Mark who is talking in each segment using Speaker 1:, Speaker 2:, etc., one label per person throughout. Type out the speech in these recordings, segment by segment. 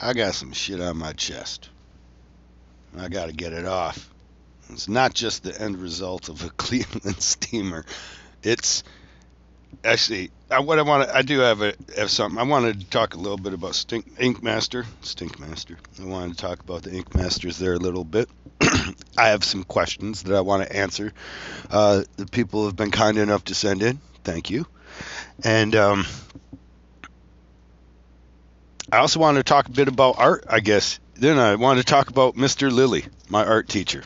Speaker 1: I got some shit on my chest. I got to get it off. It's not just the end result of a Cleveland steamer. It's actually I, what I want. I do have a have something. I wanted to talk a little bit about Stink Ink Master. Stink Master. I wanted to talk about the Ink Masters there a little bit. I have some questions that I want to answer. Uh, the people have been kind enough to send in. Thank you. And um, I also wanted to talk a bit about art. I guess. Then I wanted to talk about Mr. Lilly, my art teacher.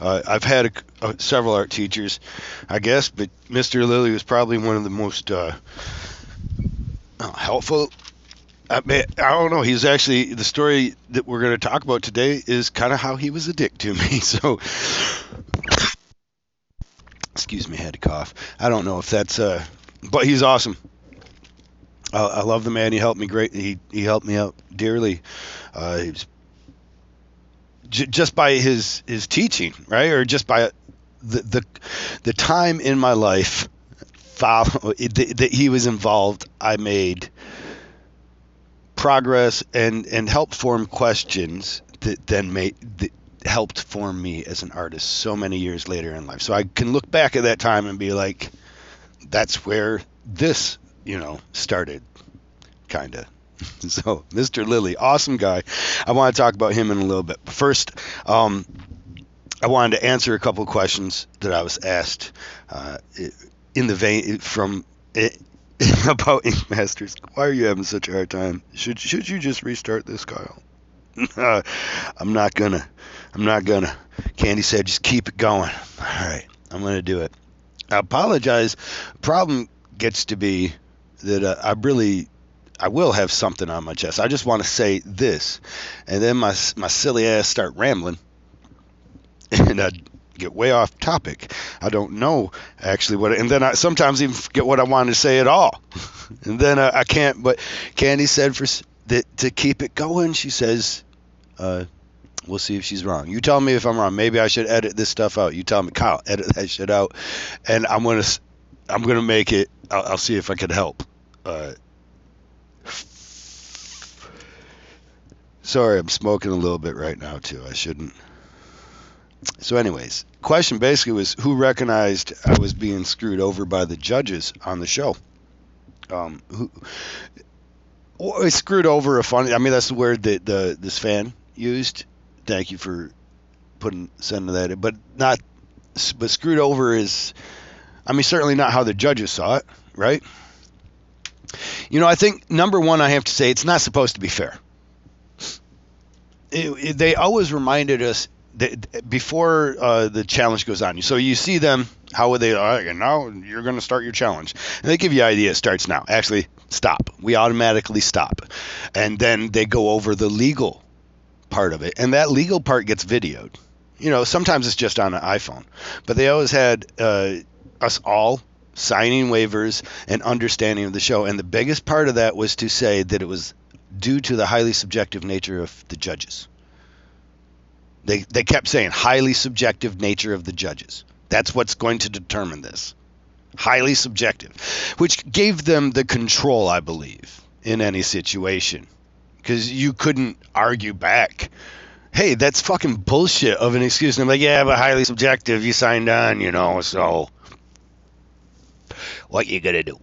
Speaker 1: Uh, I've had a, a, several art teachers, I guess, but Mr. Lilly was probably one of the most uh, helpful. I, mean, I don't know. He's actually the story that we're going to talk about today is kind of how he was a dick to me. So, excuse me, I had to cough. I don't know if that's, uh, but he's awesome. I, love the man. He helped me great. He he helped me out dearly. Uh, j- just by his his teaching, right, or just by the the the time in my life follow, that he was involved, I made progress and and helped form questions that then made that helped form me as an artist so many years later in life. So I can look back at that time and be like, that's where this you know started, kind of. So, Mr. Lilly, awesome guy. I want to talk about him in a little bit. First, um, I wanted to answer a couple questions that I was asked uh, in the vein from it, about Ink Masters. Why are you having such a hard time? Should should you just restart this, Kyle? uh, I'm not gonna. I'm not gonna. Candy said, just keep it going. All right, I'm gonna do it. I apologize. Problem gets to be that uh, I really I will have something on my chest. I just want to say this, and then my my silly ass start rambling, and I get way off topic. I don't know actually what, and then I sometimes even forget what I wanted to say at all, and then uh, I can't. But Candy said for that to keep it going. She says, uh, "We'll see if she's wrong. You tell me if I'm wrong. Maybe I should edit this stuff out. You tell me, Kyle, edit that shit out, and I'm gonna I'm gonna make it. I'll, I'll see if I can help." Uh, Sorry, I'm smoking a little bit right now too. I shouldn't. So, anyways, question basically was who recognized I was being screwed over by the judges on the show. Um, who or screwed over a funny? I mean, that's the word that the this fan used. Thank you for putting sending that in, but not. But screwed over is, I mean, certainly not how the judges saw it, right? You know, I think number one, I have to say it's not supposed to be fair it, it, they always reminded us that before uh, the challenge goes on. So you see them, how would they? Uh, now you're going to start your challenge, and they give you idea. It starts now. Actually, stop. We automatically stop, and then they go over the legal part of it, and that legal part gets videoed. You know, sometimes it's just on an iPhone, but they always had uh, us all signing waivers and understanding of the show. And the biggest part of that was to say that it was due to the highly subjective nature of the judges. They, they kept saying highly subjective nature of the judges. That's what's going to determine this. Highly subjective, which gave them the control, I believe, in any situation. Because you couldn't argue back. Hey, that's fucking bullshit of an excuse. And I'm like, yeah, but highly subjective. You signed on, you know, so what you gonna do?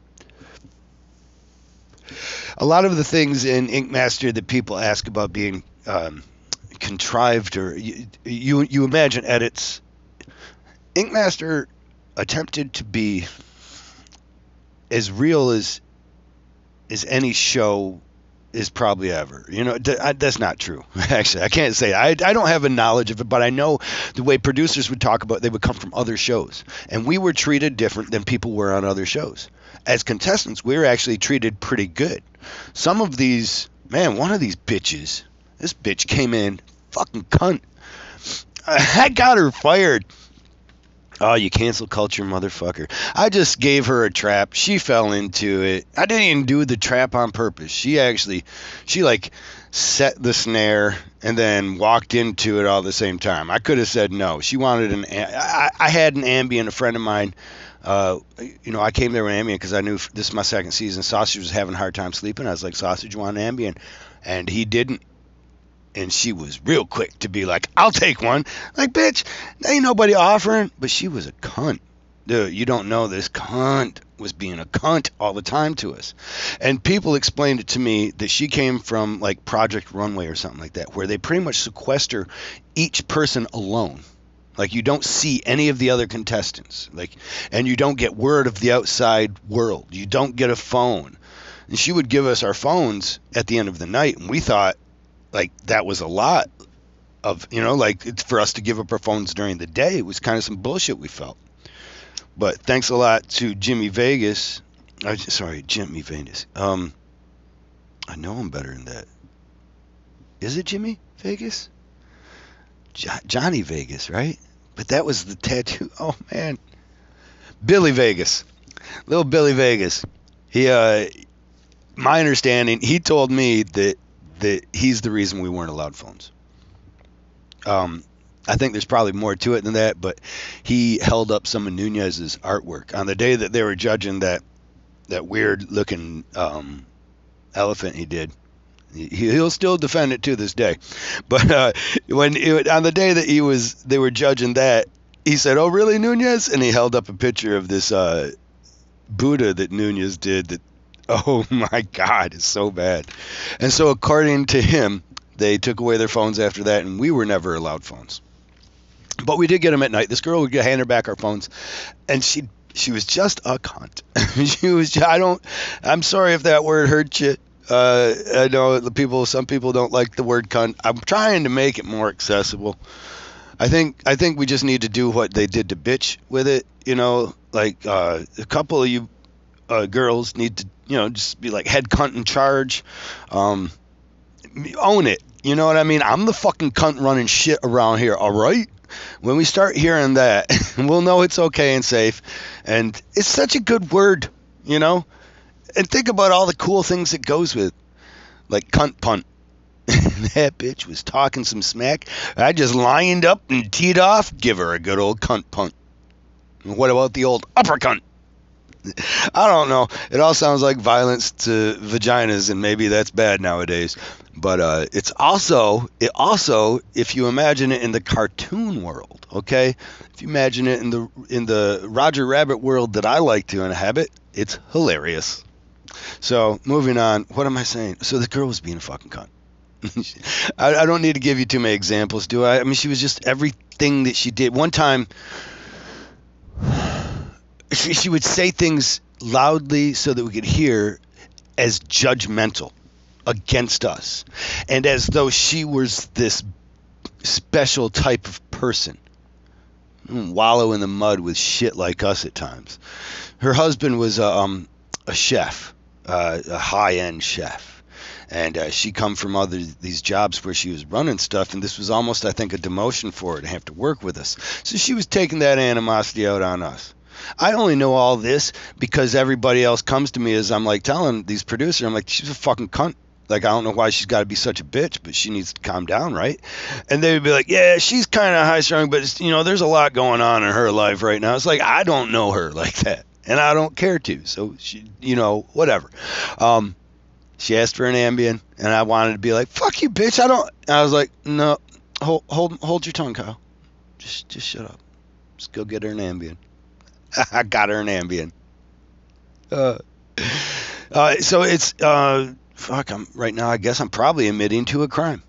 Speaker 1: a lot of the things in Ink Master that people ask about being um, contrived or you, you, you imagine edits. Ink Master attempted to be as real as as any show is probably ever. You know, that's not true. Actually, I can't say. I, I don't have a knowledge of it, but I know the way producers would talk about. They would come from other shows, and we were treated different than people were on other shows. As contestants, we were actually treated pretty good. Some of these, man, one of these bitches, this bitch came in, fucking cunt. I got her fired. Oh, you cancel culture, motherfucker. I just gave her a trap. She fell into it. I didn't even do the trap on purpose. She actually, she like set the snare and then walked into it all the same time. I could have said no. She wanted an, I, I had an Ambien, a friend of mine uh, you know, I came there with Ambien because I knew this is my second season. Sausage was having a hard time sleeping. I was like, Sausage, want an Ambien? And he didn't. And she was real quick to be like, "I'll take one." Like, bitch, ain't nobody offering. But she was a cunt. Dude, you don't know this cunt was being a cunt all the time to us. And people explained it to me that she came from like Project Runway or something like that, where they pretty much sequester each person alone. Like you don't see any of the other contestants. Like and you don't get word of the outside world. You don't get a phone. And she would give us our phones at the end of the night and we thought like that was a lot of, you know, like it's for us to give up our phones during the day. It was kind of some bullshit we felt. But thanks a lot to Jimmy Vegas. Uh, sorry, Jimmy Vegas. Um, I know I'm better than that. Is it Jimmy Vegas? Jo- Johnny Vegas, right? But that was the tattoo. Oh man, Billy Vegas, little Billy Vegas. He, uh, my understanding, he told me that that he's the reason we weren't allowed phones. Um, I think there's probably more to it than that, but he held up some of Nunez's artwork on the day that they were judging that that weird looking um, elephant he did. He, he'll still defend it to this day, but uh, when it, on the day that he was they were judging that, he said, "Oh, really, Nunez?" And he held up a picture of this uh, Buddha that Nunez did. That oh my God, it's so bad. And so, according to him, they took away their phones after that, and we were never allowed phones. But we did get them at night. This girl would hand her back our phones, and she she was just a cunt. she was. I don't. I'm sorry if that word hurt you. Uh, I know the people. Some people don't like the word cunt. I'm trying to make it more accessible. I think I think we just need to do what they did to bitch with it. You know, like uh, a couple of you uh, girls need to you know just be like head cunt in charge. Um, own it. You know what I mean? I'm the fucking cunt running shit around here. All right. When we start hearing that, we'll know it's okay and safe. And it's such a good word, you know? And think about all the cool things it goes with, like cunt punt. that bitch was talking some smack. I just lined up and teed off. Give her a good old cunt punt. what about the old uppercut? I don't know. It all sounds like violence to vaginas, and maybe that's bad nowadays. But uh, it's also it also if you imagine it in the cartoon world, okay? If you imagine it in the in the Roger Rabbit world that I like to inhabit, it's hilarious. So moving on, what am I saying? So the girl was being a fucking cunt. I, I don't need to give you too many examples, do I? I mean, she was just everything that she did. One time, she, she would say things loudly so that we could hear as judgmental against us. And as though she was this special type of person wallow in the mud with shit like us at times. Her husband was a, um, a chef uh, a high-end chef. And uh, she come from other these jobs where she was running stuff and this was almost i think a demotion for her to have to work with us. So she was taking that animosity out on us I only know all this because everybody else comes to me as I'm like telling these producers, I'm like, she's a fucking cunt. Like I don't know why she's got to be such a bitch, but she needs to calm down, right? And they would be like, "Yeah, she's kind of high strung, but you know, there's a lot going on in her life right now." It's like I don't know her like that, and I don't care to. So she, you know, whatever. Um, she asked for an Ambien, and I wanted to be like, "Fuck you, bitch!" I don't. I was like, "No, hold, hold, hold your tongue, Kyle. Just, just shut up. Just go get her an Ambien." I got her an Ambien. Uh, uh, so it's uh, fuck. I'm right now. I guess I'm probably admitting to a crime.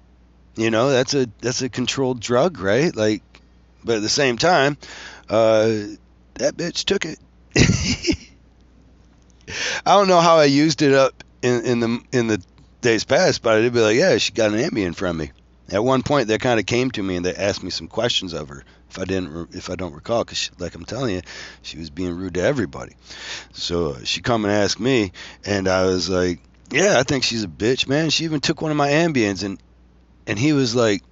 Speaker 1: You know, that's a that's a controlled drug, right? Like, but at the same time, uh, that bitch took it. I don't know how I used it up in, in the in the days past, but I'd be like, yeah, she got an Ambien from me. At one point, they kind of came to me and they asked me some questions of her if I didn't if I don't recall because like I'm telling you she was being rude to everybody. So uh, she come and asked me and I was like yeah I think she's a bitch man. She even took one of my Ambiens and and he was like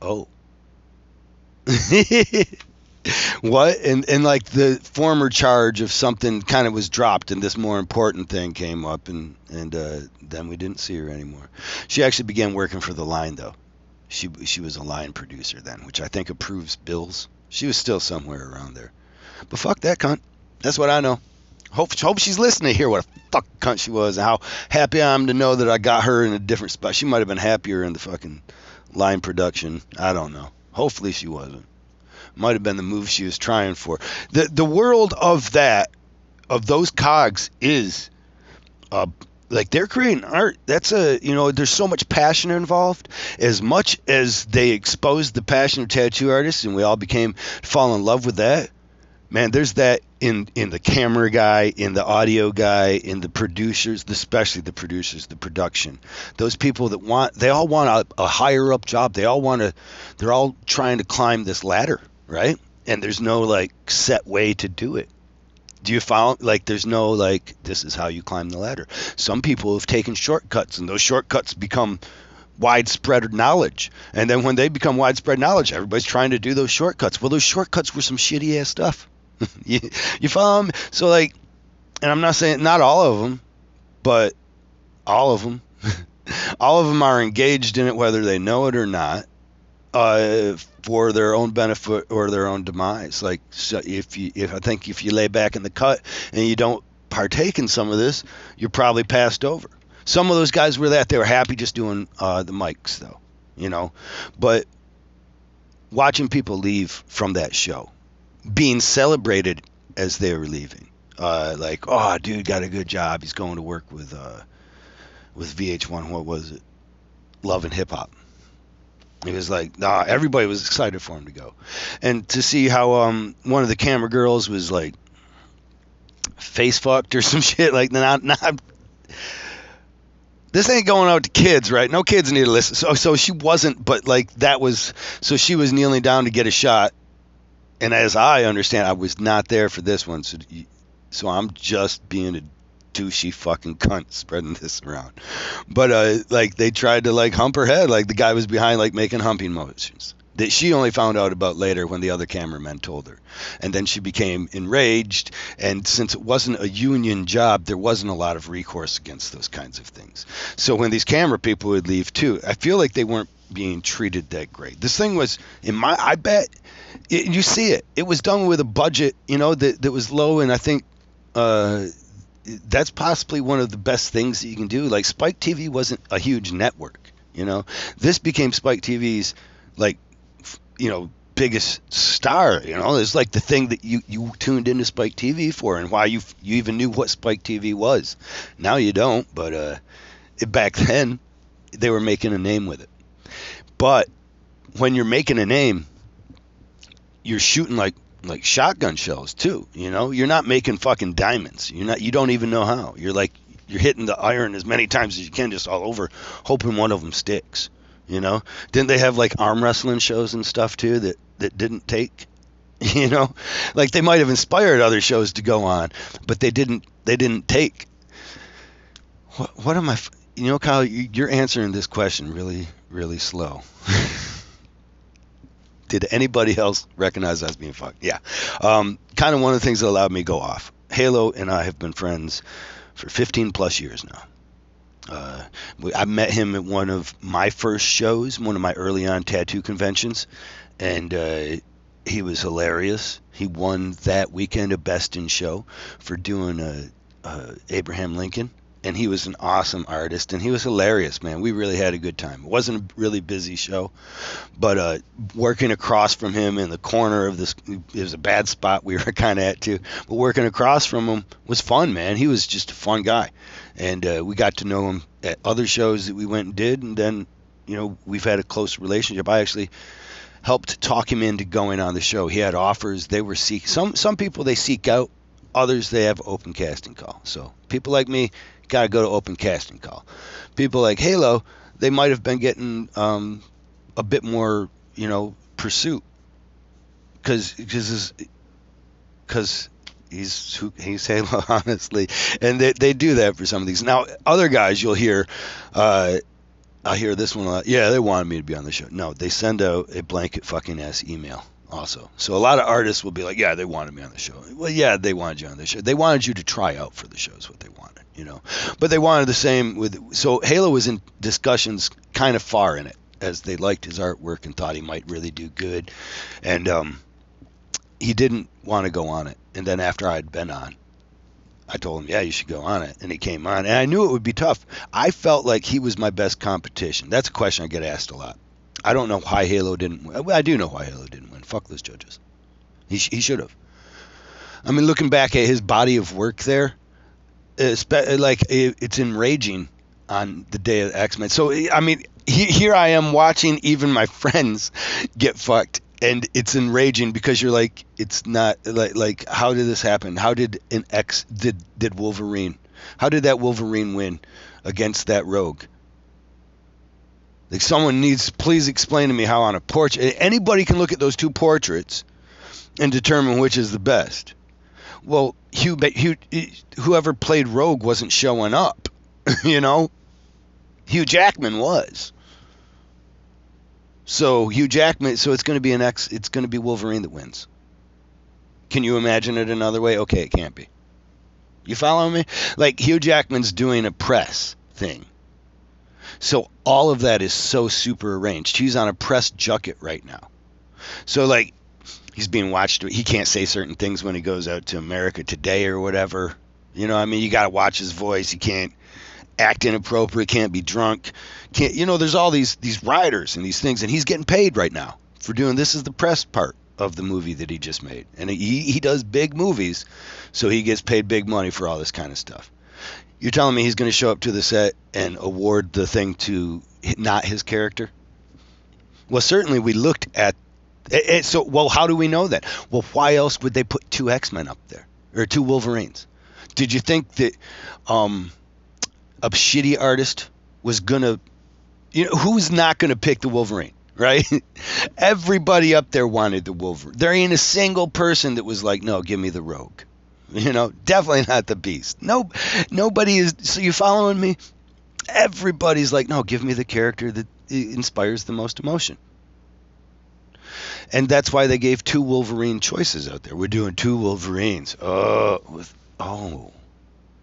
Speaker 1: oh. What? And and like the former charge of something kind of was dropped and this more important thing came up and and uh, then we didn't see her anymore. She actually began working for the line though she she was a line producer then, which I think approves bills. She was still somewhere around there. But fuck that cunt. That's what I know. Hope hope she's listening to hear what a fuck cunt she was and how happy I am to know that I got her in a different spot. She might have been happier in the fucking line production. I don't know. Hopefully she wasn't. Might have been the move she was trying for. The the world of that of those cogs is uh like they're creating art. That's a you know there's so much passion involved. As much as they exposed the passion of tattoo artists and we all became fall in love with that man there's that in in the camera guy in the audio guy in the producers especially the producers the production. Those people that want they all want a, a higher up job. They all want to they're all trying to climb this ladder right? And there's no like set way to do it do you follow like there's no like this is how you climb the ladder. Some people have taken shortcuts and those shortcuts become widespread knowledge. And then when they become widespread knowledge everybody's trying to do those shortcuts. Well those shortcuts were some shitty ass stuff. You, you follow me? So like and i'm not saying not all of them but all of them all of them are engaged in it whether they know it or not uh, for their own benefit or their own demise. Like so if you, if I think if you lay back in the cut and you don't partake in some of this, you're probably passed over. Some of those guys were that they were happy just doing uh, the mics though, you know. But watching people leave from that show, being celebrated as they were leaving, uh, like oh dude got a good job, he's going to work with uh, with VH1. What was it? Love and Hip Hop he was like, nah, everybody was excited for him to go. And to see how um one of the camera girls was like face fucked or some shit like not not this ain't going out to kids, right? No kids need to listen. So so she wasn't but like that was so she was kneeling down to get a shot. And as I understand, I was not there for this one. So so I'm just being a douchey fucking cunt spreading this around. But uh, like they tried to like hump her head, like the guy was behind, like making humping motions that she only found out about later when the other cameramen told her. And then she became enraged. And since it wasn't a union job, there wasn't a lot of recourse against those kinds of things. So when these camera people would leave too, I feel like they weren't being treated that great. This thing was, in my, I bet, it, you see it. It was done with a budget, you know, that, that was low. And I think, uh, that's possibly one of the best things that you can do. Like Spike TV wasn't a huge network, you know. This became Spike TV's like you know biggest star. You know, it's like the thing that you you tuned into Spike TV for, and why you you even knew what Spike TV was. Now you don't, but uh, it, back then they were making a name with it. But when you're making a name, you're shooting like like shotgun shells too. You know, you're not making fucking diamonds. You're not. You don't even know how. You're like you're hitting the iron as many times as you can, just all over, hoping one of them sticks. You know, didn't they have like arm wrestling shows and stuff too that that didn't take? You know, like they might have inspired other shows to go on, but they didn't. They didn't take. What, what am I? You know, Kyle, you're answering this question really, really slow. Did anybody else recognize us being fucked? Yeah. Um, kind of one of the things that allowed me to go off. Halo and I have been friends for 15 plus years now. Uh, I met him at one of my first shows, one of my early on tattoo conventions, and uh, he was hilarious. He won that weekend a Best in Show for doing a, a Abraham Lincoln and he was an awesome artist and he was hilarious man. We really had a good time. It wasn't a really busy show but uh, working across from him in the corner of this it was a bad spot we were kind of at too but working across from him was fun man. He was just a fun guy and uh, we got to know him at other shows that we went and did and then you know we've had a close relationship. I actually helped talk him into going on the show. He had offers. They were seek some some people they seek out others they have open casting call. So people like me got to go to open casting call. People like Halo, they might have been getting um, a bit more, you know, pursuit because because because he's he's Halo honestly, and they they do that for some of these. Now other guys you'll hear. Uh, I hear this one a lot. Yeah, they wanted me to be on the show. No, they send out a blanket fucking ass email also. So a lot of artists will be like, yeah, they wanted me on the show. Well, yeah, they wanted you on the show. They wanted you to try out for the shows, what they wanted, you know. But they wanted the same with. So Halo was in discussions kind of far in it, as they liked his artwork and thought he might really do good, and um, he didn't want to go on it. And then after I'd been on, I told him, yeah, you should go on it. And he came on. And I knew it would be tough. I felt like he was my best competition. That's a question I get asked a lot. I don't know why Halo didn't. win. I do know why Halo didn't win. Fuck those judges. He sh- he should have. I mean, looking back at his body of work there, like it's enraging on the day of X Men. So I mean, he, here I am watching even my friends get fucked, and it's enraging because you're like, it's not like like how did this happen? How did an X did did Wolverine? How did that Wolverine win against that Rogue? Like someone needs please explain to me how on a portrait anybody can look at those two portraits and determine which is the best. Well, Hugh, Hugh whoever played Rogue wasn't showing up, you know. Hugh Jackman was. So Hugh Jackman, so it's going to be an X. It's going to be Wolverine that wins. Can you imagine it another way? Okay, it can't be. You follow me? Like Hugh Jackman's doing a press thing. So all of that is so super arranged. He's on a press junket right now. So like he's being watched. He can't say certain things when he goes out to America today or whatever. You know, I mean, you got to watch his voice. He can't act inappropriate. Can't be drunk. Can't. You know, there's all these these riders and these things, and he's getting paid right now for doing this. Is the press part of the movie that he just made, and he he does big movies, so he gets paid big money for all this kind of stuff. You're telling me he's going to show up to the set and award the thing to not his character? Well, certainly we looked at it, it, so. Well, how do we know that? Well, why else would they put two X Men up there or two Wolverines? Did you think that um, a shitty artist was gonna, you know, who's not gonna pick the Wolverine? Right? Everybody up there wanted the Wolverine. There ain't a single person that was like, no, give me the Rogue. You know, definitely not the beast. No, nobody is. So you following me? Everybody's like, no, give me the character that eh, inspires the most emotion. And that's why they gave two Wolverine choices out there. We're doing two Wolverines. Oh, with oh,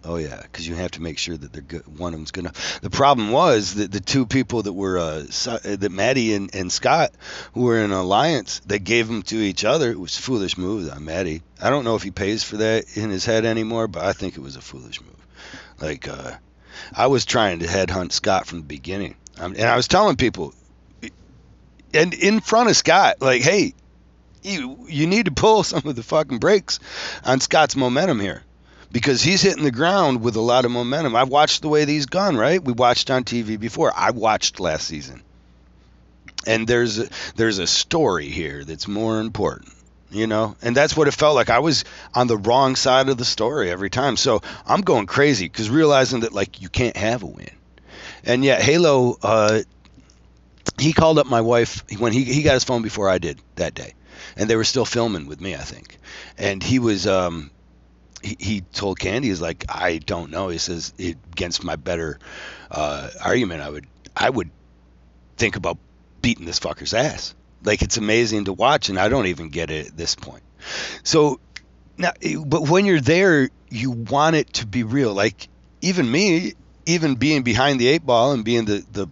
Speaker 1: oh yeah, because you have to make sure that they're good. One of them's gonna. The problem was that the two people that were uh, that Maddie and, and Scott, who were in an alliance, they gave them to each other. It was a foolish move on Maddie. I don't know if he pays for that in his head anymore, but I think it was a foolish move. Like, uh, I was trying to headhunt Scott from the beginning, and I was telling people, and in front of Scott, like, hey, you you need to pull some of the fucking brakes on Scott's momentum here because he's hitting the ground with a lot of momentum. I've watched the way these gone, right? We watched on TV before. I watched last season. And there's a, there's a story here that's more important, you know? And that's what it felt like. I was on the wrong side of the story every time. So I'm going crazy cuz realizing that like you can't have a win. And yet Halo uh he called up my wife when he he got his phone before I did that day. And they were still filming with me, I think. And he was um he, he told Candy, he's like, I don't know. He says against my better uh, argument, I would I would think about beating this fucker's ass. Like it's amazing to watch, and I don't even get it at this point. So now, but when you're there, you want it to be real. Like even me, even being behind the eight ball and being the the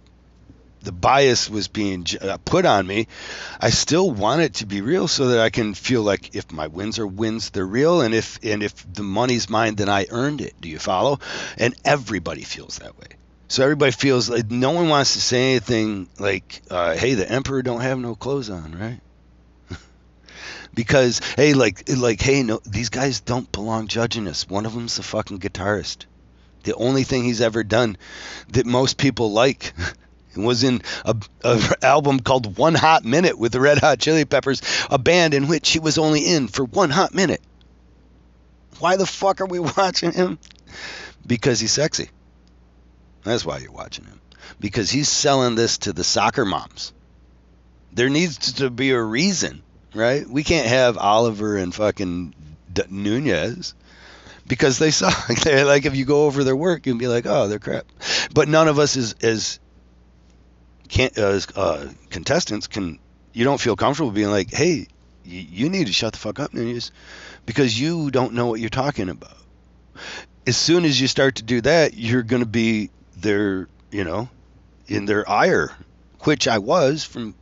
Speaker 1: the bias was being uh, put on me, I still want it to be real so that I can feel like if my wins are wins, they're real, and if and if the money's mine, then I earned it. Do you follow? And everybody feels that way. So everybody feels like no one wants to say anything like, uh, "Hey, the emperor don't have no clothes on, right?" because hey, like like hey, no, these guys don't belong judging us. One of them's a fucking guitarist. The only thing he's ever done that most people like was in a, a, album called One Hot Minute with the Red Hot Chili Peppers, a band in which he was only in for one hot minute. Why the fuck are we watching him? Because he's sexy. That's why you're watching him. Because he's selling this to the soccer moms. There needs to be a reason, right? We can't have Oliver and fucking D- Nunez because they suck. Like if you go over their work, you'd be like, oh, they're crap. But none of us is as can uh, uh, contestants can you don't feel comfortable being like, hey, you, you need to shut the fuck up, because you don't know what you're talking about. As soon as you start to do that, you're going to be their, you know, in their ire, which I was from,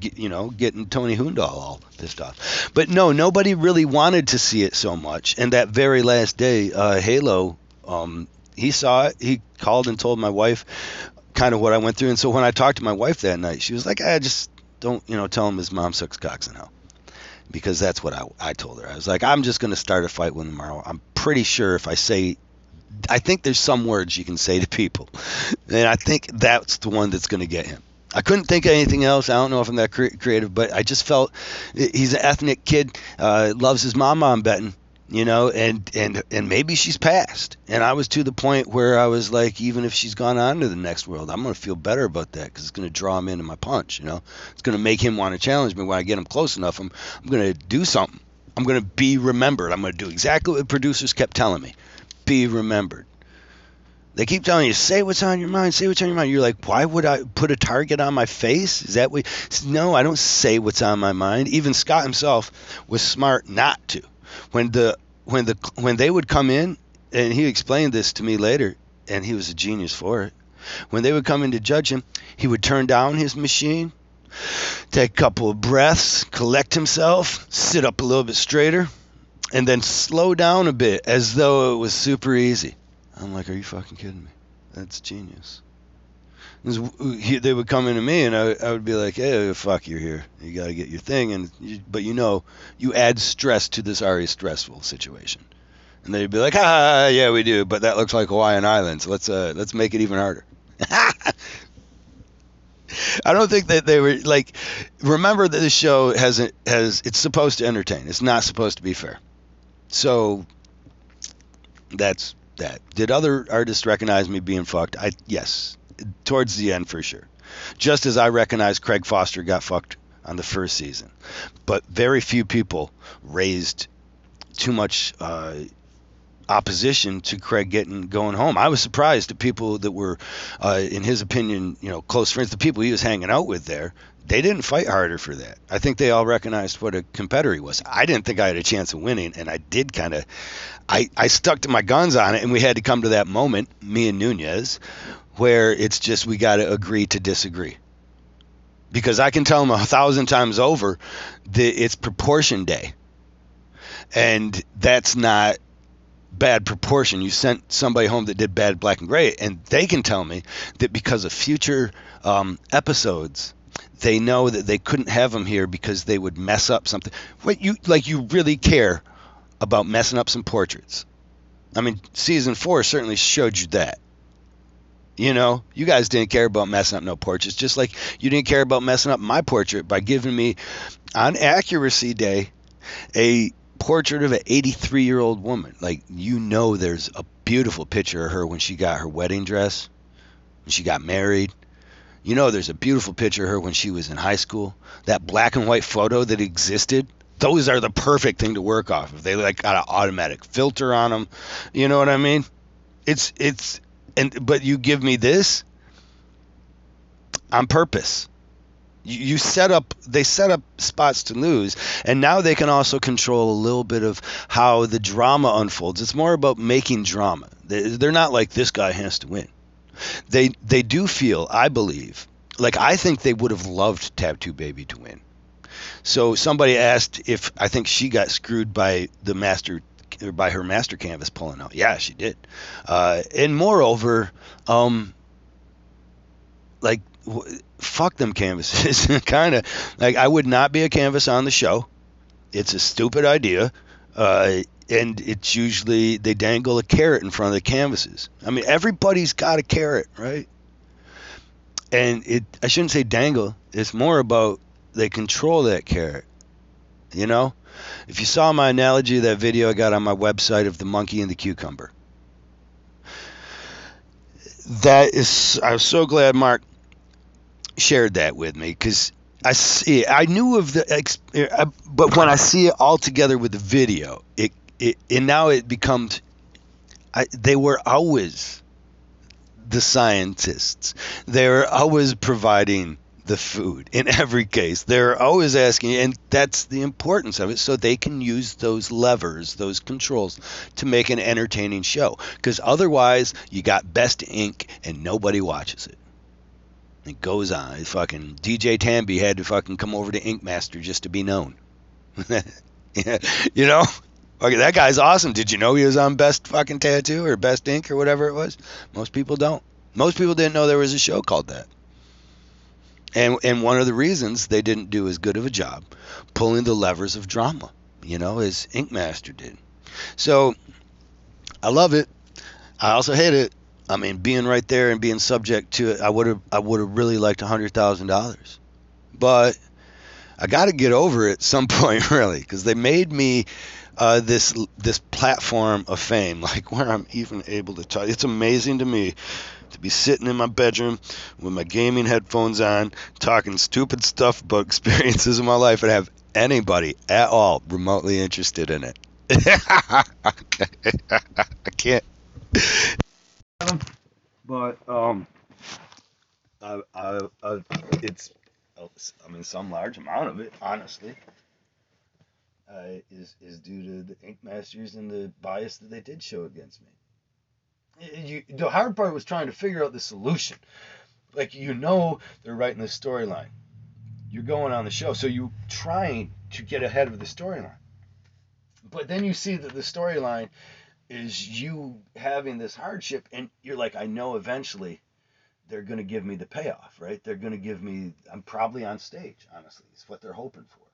Speaker 1: you know, getting Tony Hundahl all pissed off. But no, nobody really wanted to see it so much. And that very last day, uh, Halo, um, he saw it. He called and told my wife, kind of what I went through. And so when I talked to my wife that night, she was like, "I just don't, you know, tell him his mom sucks cocks in hell." Because that's what I, I told her. I was like, I'm just going to start a fight with him tomorrow. I'm pretty sure if I say, I think there's some words you can say to people. And I think that's the one that's going to get him. I couldn't think of anything else. I don't know if I'm that cre- creative, but I just felt he's an ethnic kid, uh, loves his mom. I'm betting, you know, and and and maybe she's passed. And I was to the point where I was like, even if she's gone on to the next world, I'm gonna feel better about that because it's gonna draw him into my punch. You know, it's gonna make him want to challenge me when I get him close enough. I'm I'm gonna do something. I'm gonna be remembered. I'm gonna do exactly what the producers kept telling me, be remembered. They keep telling you, say what's on your mind, say what's on your mind. You're like, why would I put a target on my face? Is that what? No, I don't say what's on my mind. Even Scott himself was smart not to. When the when the when they would come in, and he explained this to me later, and he was a genius for it. When they would come in to judge him, he would turn down his machine, take a couple of breaths, collect himself, sit up a little bit straighter, and then slow down a bit as though it was super easy. I'm like, are you fucking kidding me? That's genius. They would come into me, and I, I would be like, "Hey, fuck, you're here. You got to get your thing." And you, but you know, you add stress to this already stressful situation, and they'd be like, "Ah, yeah, we do, but that looks like Hawaiian Islands. Let's uh, let's make it even harder." I don't think that they were like. Remember that this show has has it's supposed to entertain. It's not supposed to be fair. So that's that. Did other artists recognize me being fucked? I yes, towards the end for sure. Just as I recognized Craig Foster got fucked on the first season, but very few people raised too much uh, opposition to Craig getting going home. I was surprised at people that were, uh, in his opinion, you know, close friends, the people he was hanging out with there. They didn't fight harder for that. I think they all recognized what a competitor he was. I didn't think I had a chance of winning, and I did kind of. I, I stuck to my guns on it, and we had to come to that moment, me and Nunez, where it's just we got to agree to disagree. Because I can tell them a thousand times over that it's proportion day. And that's not bad proportion. You sent somebody home that did bad black and gray, and they can tell me that because of future um, episodes, they know that they couldn't have them here because they would mess up something. What you like? You really care about messing up some portraits? I mean, season four certainly showed you that. You know, you guys didn't care about messing up no portraits, just like you didn't care about messing up my portrait by giving me on accuracy day a portrait of an 83 year old woman. Like, you know, there's a beautiful picture of her when she got her wedding dress, when she got married. You know, there's a beautiful picture of her when she was in high school. That black and white photo that existed, those are the perfect thing to work off of. They like got an automatic filter on them. You know what I mean? It's, it's, and, but you give me this on purpose. You set up they set up spots to lose. And now they can also control a little bit of how the drama unfolds. It's more about making drama. They're not like this guy has to win. They they do feel i believe like i think they would have loved Tatu Baby to win. So somebody asked if i think she got screwed by the master or by her master canvas pulling out yeah she did uh, and moreover um like fuck them canvases. kind of like I would not be a canvas on the show. It's a stupid idea. Uh, and it's usually they dangle a carrot in front of the canvases. I mean, everybody's got a carrot, right? And it I shouldn't say dangle. It's more about they control that carrot. You know? If you saw my analogy of that video I got on my website of the monkey and the cucumber. That is I was so glad Mark shared that with me because I see I knew of the uh, but when I see it all together with the video, it it and now it becomes I, they were always the scientists. They were always providing the food in every case. They're always asking, and that's the importance of it, so they can use those levers, those controls, to make an entertaining show. Because otherwise, you got best ink and nobody watches it. It goes on. It fucking DJ Tambe had to fucking come over to Ink Master just to be known. you know? Okay, that guy's awesome. Did you know he was on Best fucking Tattoo or Best Ink or whatever it was? Most people don't. Most people didn't know there was a show called that. And and one of the reasons they didn't do as good of a job pulling the levers of drama, you know, as Ink Master did. So I love it. I also hate it. I mean, being right there and being subject to it, I would have I would have really liked hundred thousand dollars, but I got to get over it some point, really, because they made me uh, this this platform of fame, like where I'm even able to talk. It's amazing to me to be sitting in my bedroom with my gaming headphones on, talking stupid stuff about experiences in my life, and have anybody at all remotely interested in it. I can't. But um, I, I, I, it's, I mean, some large amount of it, honestly, uh, is is due to the Ink Masters and the bias that they did show against me you, the hard part was trying to figure out the solution. Like you know they're writing the storyline. You're going on the show, so you're trying to get ahead of the storyline. But then you see that the storyline is you having this hardship, and you're like, I know eventually they're going to give me the payoff, right? They're going to give me, I'm probably on stage, honestly. It's what they're hoping for.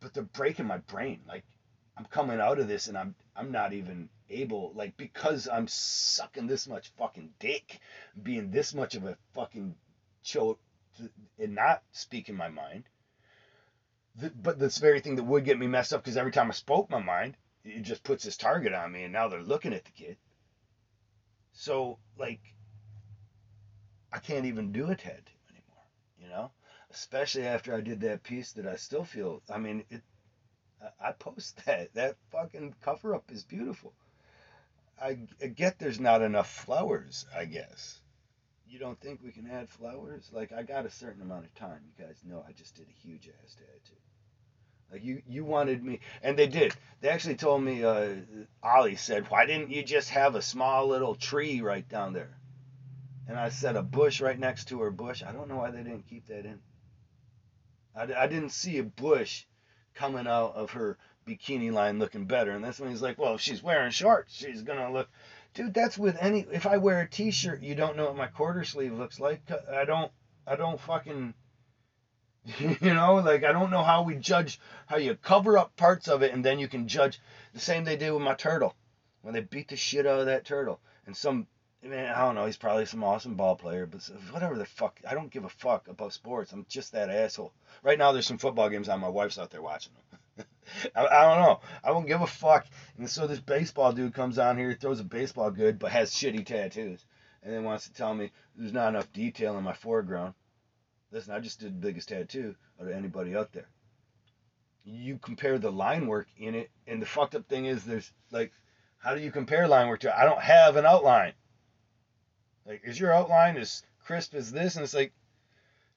Speaker 1: But they're breaking my brain. Like, I'm coming out of this and I'm I'm not even able like because I'm sucking this much fucking dick, being this much of a fucking choke and not speaking my mind. The, but this very thing that would get me messed up because every time I spoke my mind, it just puts this target on me, and now they're looking at the kid. So like, I can't even do it head anymore, you know. Especially after I did that piece that I still feel. I mean, it I post that. That fucking cover up is beautiful. I, I get there's not enough flowers, I guess. You don't think we can add flowers? Like I got a certain amount of time. You guys know I just did a huge ass tattoo. Like you, you wanted me, and they did. They actually told me. Uh, Ollie said, "Why didn't you just have a small little tree right down there?" And I said, "A bush right next to her bush." I don't know why they didn't keep that in. I, I didn't see a bush coming out of her bikini line looking better. And that's when he's like, well, if she's wearing shorts, she's going to look. Dude, that's with any. If I wear a t shirt, you don't know what my quarter sleeve looks like. Uh, I don't, I don't fucking. You know, like I don't know how we judge how you cover up parts of it and then you can judge. The same they did with my turtle when they beat the shit out of that turtle. And some, I mean, I don't know, he's probably some awesome ball player, but whatever the fuck, I don't give a fuck about sports. I'm just that asshole. Right now, there's some football games on. My wife's out there watching them. I, I, don't know. I won't give a fuck. And so this baseball dude comes on here, throws a baseball good, but has shitty tattoos, and then wants to tell me there's not enough detail in my foreground. Listen, I just did the biggest tattoo out of anybody out there. You compare the line work in it, and the fucked up thing is there's like, how do you compare line work to? I don't have an outline. Like, is your outline as crisp as this? And it's like,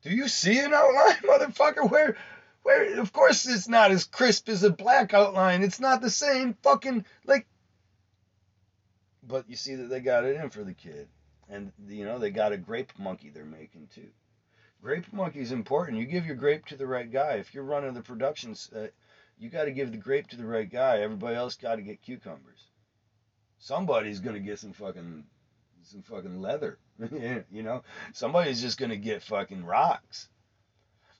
Speaker 1: do you see an outline, motherfucker? Where, where? Of course, it's not as crisp as a black outline. It's not the same fucking like. But you see that they got it in for the kid, and you know they got a grape monkey they're making too. Grape monkey is important. You give your grape to the right guy. If you're running the productions, uh, you got to give the grape to the right guy. Everybody else got to get cucumbers. Somebody's gonna get some fucking some fucking leather. you know, somebody's just gonna get fucking rocks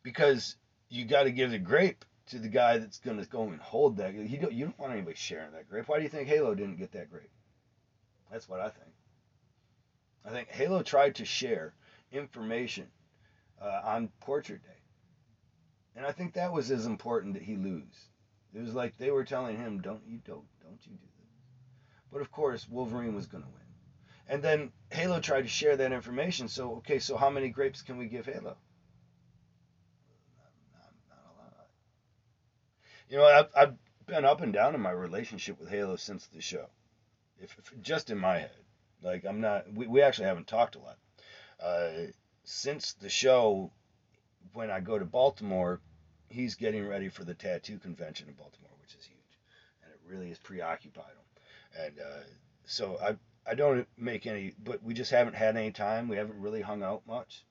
Speaker 1: because you got to give the grape to the guy that's gonna go and hold that. You don't, you don't want anybody sharing that grape. Why do you think Halo didn't get that grape? That's what I think. I think Halo tried to share information uh, on Portrait Day, and I think that was as important that he lose. It was like they were telling him, "Don't you don't don't you do this," but of course Wolverine was gonna win. And then Halo tried to share that information. So, okay, so how many grapes can we give Halo? You know, I've, I've been up and down in my relationship with Halo since the show. If, if just in my head, like I'm not. We, we actually haven't talked a lot. Uh, since the show, when I go to Baltimore, he's getting ready for the tattoo convention in Baltimore, which is huge, and it really has preoccupied him. And uh, so I I don't make any, but we just haven't had any time. We haven't really hung out much.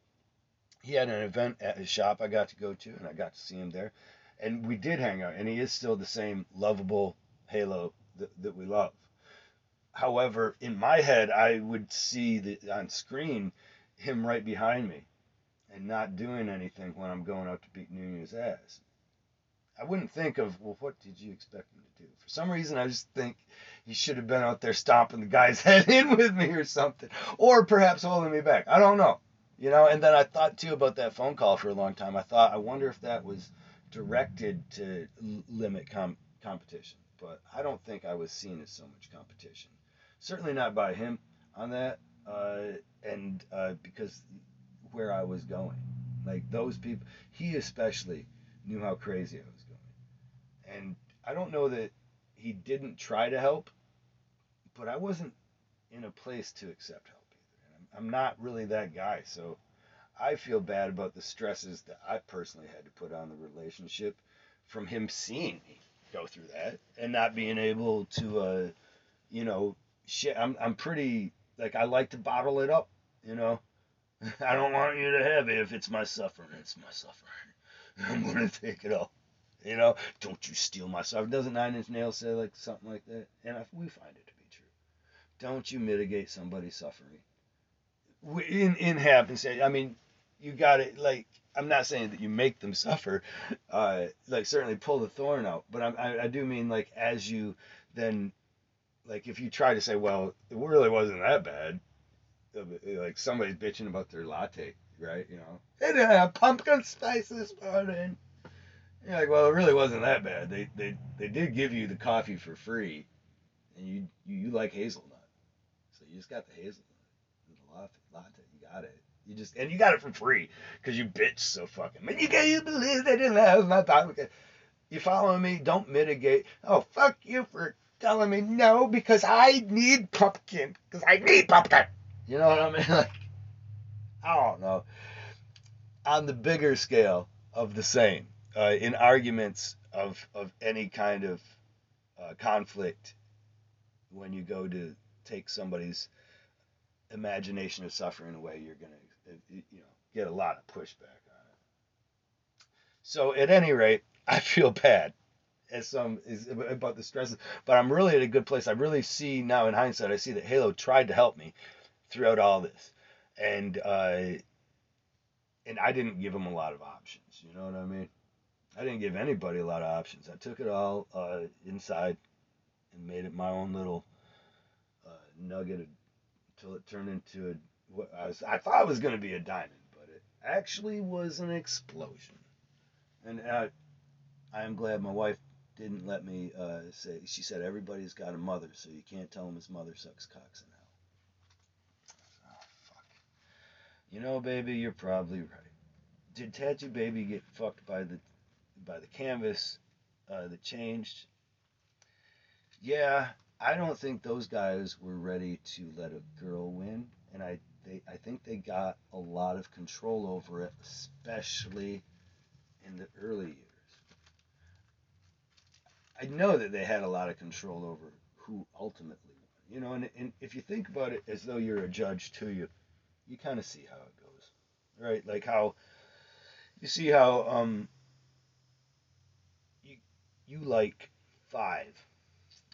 Speaker 1: He had an event at his shop I got to go to, and I got to see him there. And we did hang out, and he is still the same lovable Halo that, that we love. however, in my head, I would see the on screen him right behind me and not doing anything when I'm going out to beat Nunez's ass. I wouldn't think of, well, what did you expect him to do? For some reason, I just think he should have been out there stomping the guy's head in with me or something, or perhaps holding me back. I don't know. You know, and then I thought too about that phone call for a long time. I thought, I wonder if that was directed to limit com- competition, but I don't think I was seen as so much competition. Certainly not by him on that, uh, and uh, because where I was going, like those people, he especially knew how crazy I was going, and I don't know that he didn't try to help, but I wasn't in a place to accept help either. And I'm, I'm not really that guy, so I feel bad about the stresses that I personally had to put on the relationship from him seeing me go through that and not being able to, uh, you know, shit. I'm I'm pretty like I like to bottle it up, you know. I don't want you to have it if it's my suffering. It's my suffering. I'm gonna take it all. You know, don't you steal my suffering. Doesn't Nine Inch Nails say like something like that? And I, we find it. Don't you mitigate somebody's suffering. In in happens. I mean, you got it. Like I'm not saying that you make them suffer. Uh, like certainly pull the thorn out, but I, I do mean like as you then like if you try to say, well, it really wasn't that bad. Like somebody's bitching about their latte, right? You know, it had pumpkin spice this morning. You're like, well, it really wasn't that bad. They they they did give you the coffee for free, and you you, you like hazelnut, just got the hazelnut, and the latte. You got it. You just and you got it for free because you bitch so fucking. Man, you can't believe they didn't have my pocket. You following me? Don't mitigate. Oh fuck you for telling me no because I need pumpkin. Because I need pumpkin. You know what I mean? Like, I don't know. On the bigger scale of the same, uh, in arguments of, of any kind of uh, conflict, when you go to take somebody's imagination of suffering away, you're going to, you know, get a lot of pushback on it. So at any rate, I feel bad as some is about the stresses, but I'm really at a good place. I really see now in hindsight, I see that Halo tried to help me throughout all this, and uh, and I didn't give him a lot of options. You know what I mean? I didn't give anybody a lot of options. I took it all uh, inside and made it my own little nugget until it turned into a what I was. I thought it was going to be a diamond, but it actually was an explosion. And uh, I am glad my wife didn't let me uh, say. She said everybody's got a mother, so you can't tell him his mother sucks cocks in hell. Oh fuck. You know, baby, you're probably right. Did Tatu Baby get fucked by the by the canvas uh, that changed? Yeah, I don't think those guys were ready to let a girl win, and I they I think they got a lot of control over it, especially in the early years. I know that they had a lot of control over who ultimately won. You know, and, and if you think about it as though you're a judge too, you you kind of see how it goes, right? Like how you see how um you you like five,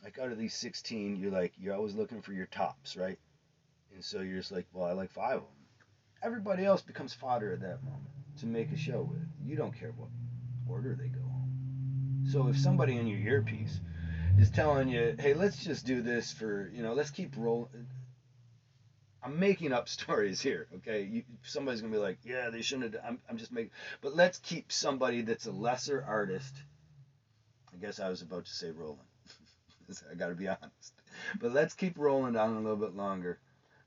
Speaker 1: like out of these sixteen, you're like you're always looking for your tops, right? And so you're just like, well, I like five of them. Everybody else becomes fodder at that moment to make a show with. You don't care what order they go so if somebody in your earpiece is telling you, hey, let's just do this for, you know, let's keep rolling. I'm making up stories here, okay? You, somebody's gonna be like, yeah, they shouldn't have. I'm, I'm just making, but let's keep somebody that's a lesser artist. I guess I was about to say rolling. I got to be honest, but let's keep rolling on a little bit longer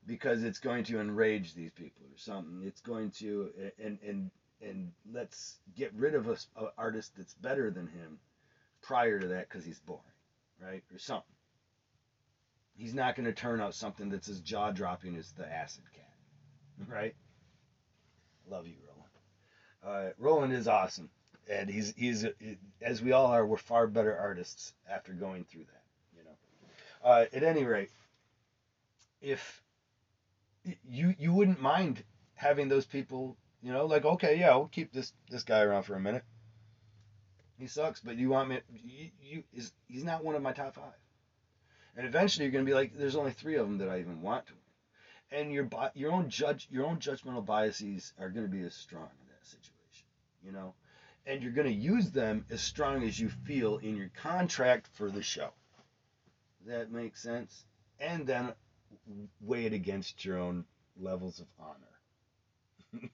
Speaker 1: because it's going to enrage these people or something. It's going to and and and let's get rid of a, a artist that's better than him prior to that because he's boring, right? Or something. He's not going to turn out something that's as jaw dropping as the Acid Cat, right? Love you, Roland. Uh, Roland is awesome, and he's he's as we all are. We're far better artists after going through that, you know. Uh, at any rate, if you you wouldn't mind having those people, you know, like okay, yeah, we'll keep this this guy around for a minute he sucks, but you want me? You, you is he's not one of my top five. And eventually you're going to be like, there's only three of them that I even want to win. And your your own judge your own judgmental biases are going to be as strong in that situation, you know, and you're going to use them as strong as you feel in your contract for the show. That makes sense? And then weigh it against your own levels of honor.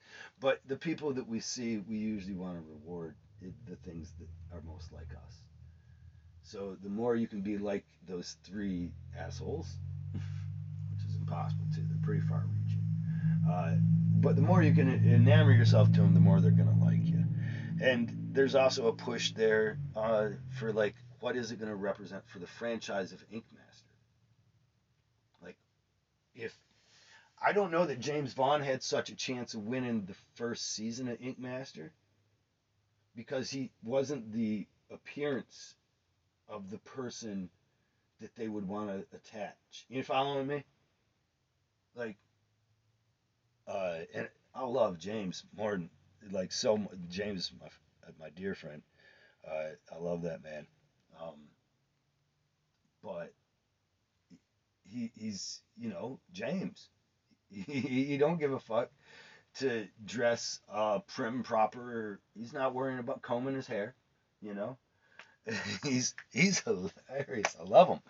Speaker 1: but the people that we see, we usually want to reward the things that are most like us. So the more you can be like those three assholes, which is impossible too, they're pretty far reaching. Uh, but the more you can enamor yourself to them, the more they're gonna like you. And there's also a push there uh, for like, what is it gonna represent for the franchise of Ink Master? Like, if I don't know that James Vaughn had such a chance of winning the first season of Ink Master because he wasn't the appearance of the person that they would want to attach. You following me? Like, uh, and I love James more than like so. James, my my dear friend, uh, I love that man. Um, but he he's you know James. He, he don't give a fuck to dress uh, prim proper. He's not worrying about combing his hair, you know. he's he's hilarious. I love him,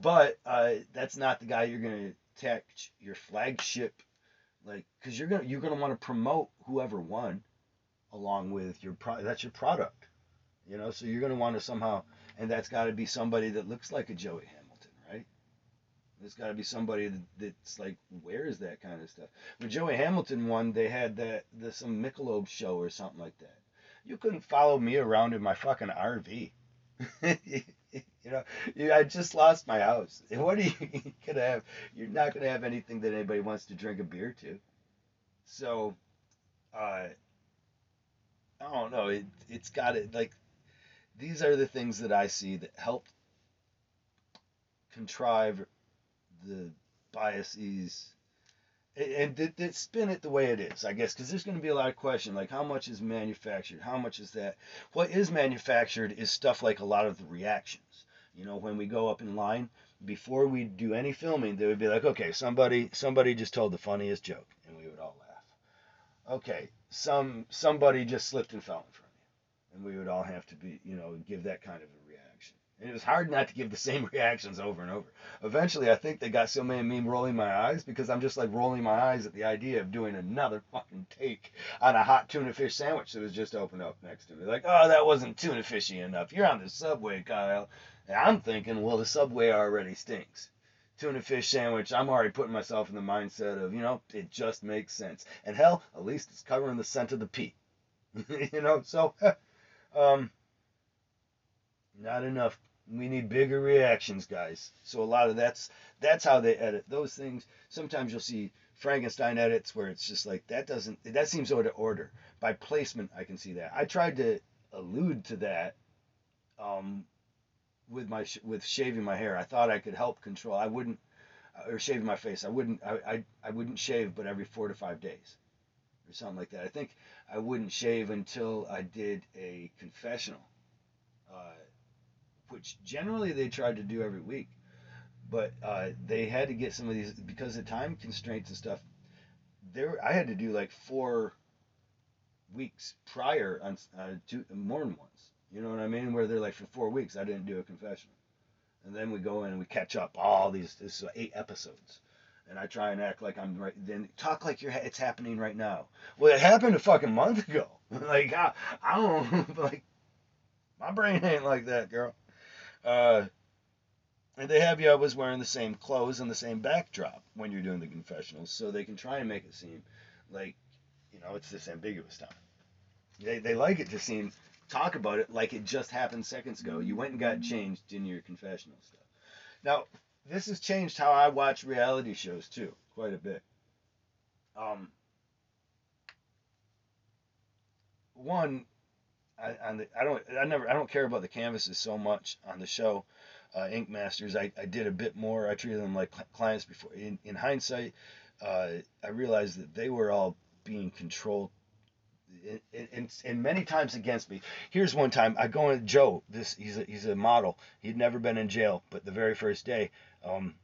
Speaker 1: but uh, that's not the guy you're gonna attach your flagship, like, because you're gonna you're gonna want to promote whoever won, along with your pro. That's your product, you know. So you're gonna want to somehow, and that's got to be somebody that looks like a Joey Hamilton, right? There's got to be somebody that's like wears that kind of stuff. When Joey Hamilton won, they had that the some Michelob show or something like that. You couldn't follow me around in my fucking RV you know, I just lost my house. What are you gonna have? You're not gonna have anything that anybody wants to drink a beer to. So, uh, I don't know. It it's got it like these are the things that I see that help contrive the biases and, and, spin it the way it is, I guess, because there's going to be a lot of question like how much is manufactured, how much is that. What is manufactured is stuff like a lot of the reactions. You know, when we go up in line before we do any filming, they would be like, okay, somebody somebody just told the funniest joke, and we would all laugh. Okay, some somebody just slipped and fell in front of you, and we would all have to be, you know, give that kind of a reaction. and it was hard not to give the same reactions over and over. Eventually, I think they got so many me rolling my eyes because I'm just like rolling my eyes at the idea of doing another fucking take on a hot tuna fish sandwich that was just opened up next to me. Like, oh, that wasn't tuna fishy enough. You're on the subway, Kyle. And I'm thinking, well, the subway already stinks. Tuna fish sandwich, I'm already putting myself in the mindset of, you know, it just makes sense. And hell, at least it's covering the scent of the peat. you know, so, um, not enough. We need bigger reactions, guys. So a lot of that's that's how they edit those things. Sometimes you'll see Frankenstein edits where it's just like that doesn't that seems out of order. By placement, I can see that. I tried to allude to that um, with my with shaving my hair. I thought I could help control. I wouldn't or shaving my face. I wouldn't I, I, I wouldn't shave but every 4 to 5 days or something like that. I think I wouldn't shave until I did a confessional. Uh, which generally they tried to do every week. But uh, they had to get some of these because of time constraints and stuff. There, I had to do like four weeks prior on uh, two more than once. You know what I mean? Where they're like for four weeks I didn't do a confessional, and then we go in and we catch up all these. This is eight episodes and I try and act like I'm right. Then talk like you're it's happening right now. Well, it happened a fucking month ago. like I, I don't like my brain ain't like that, girl. Uh, and they have you always wearing the same clothes and the same backdrop when you're doing the confessionals, so they can try and make it seem like, you know, it's this ambiguous time. They, they like it to seem, talk about it like it just happened seconds ago. You went and got changed in your confessional stuff. Now, this has changed how I watch reality shows too, quite a bit. Um, one, I, on the, I don't I never I don't care about the canvases so much on the show. Uh, Ink Masters, I, I did a bit more. I treated them like clients before. In, in hindsight, uh, I realized that they were all being controlled and, and, many times against me. Here's one time I go in Joe. This he's a, he's a model. He'd never been in jail, but the very first day, um,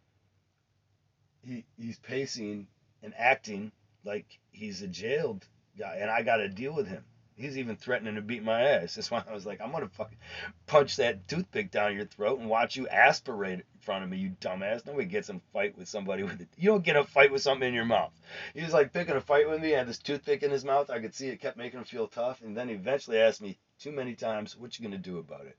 Speaker 1: he he's pacing and acting like he's a jailed guy, and I got to deal with him. He's even threatening to beat my ass. That's why I was like, I'm gonna fucking punch that toothpick down your throat and watch you aspirate in front of me, you dumbass. Nobody gets in a fight with somebody with it. You don't get a fight with something in your mouth. He was like picking a fight with me, had this toothpick in his mouth. I could see it kept making him feel tough, and then he eventually asked me too many times, "What you gonna do about it?"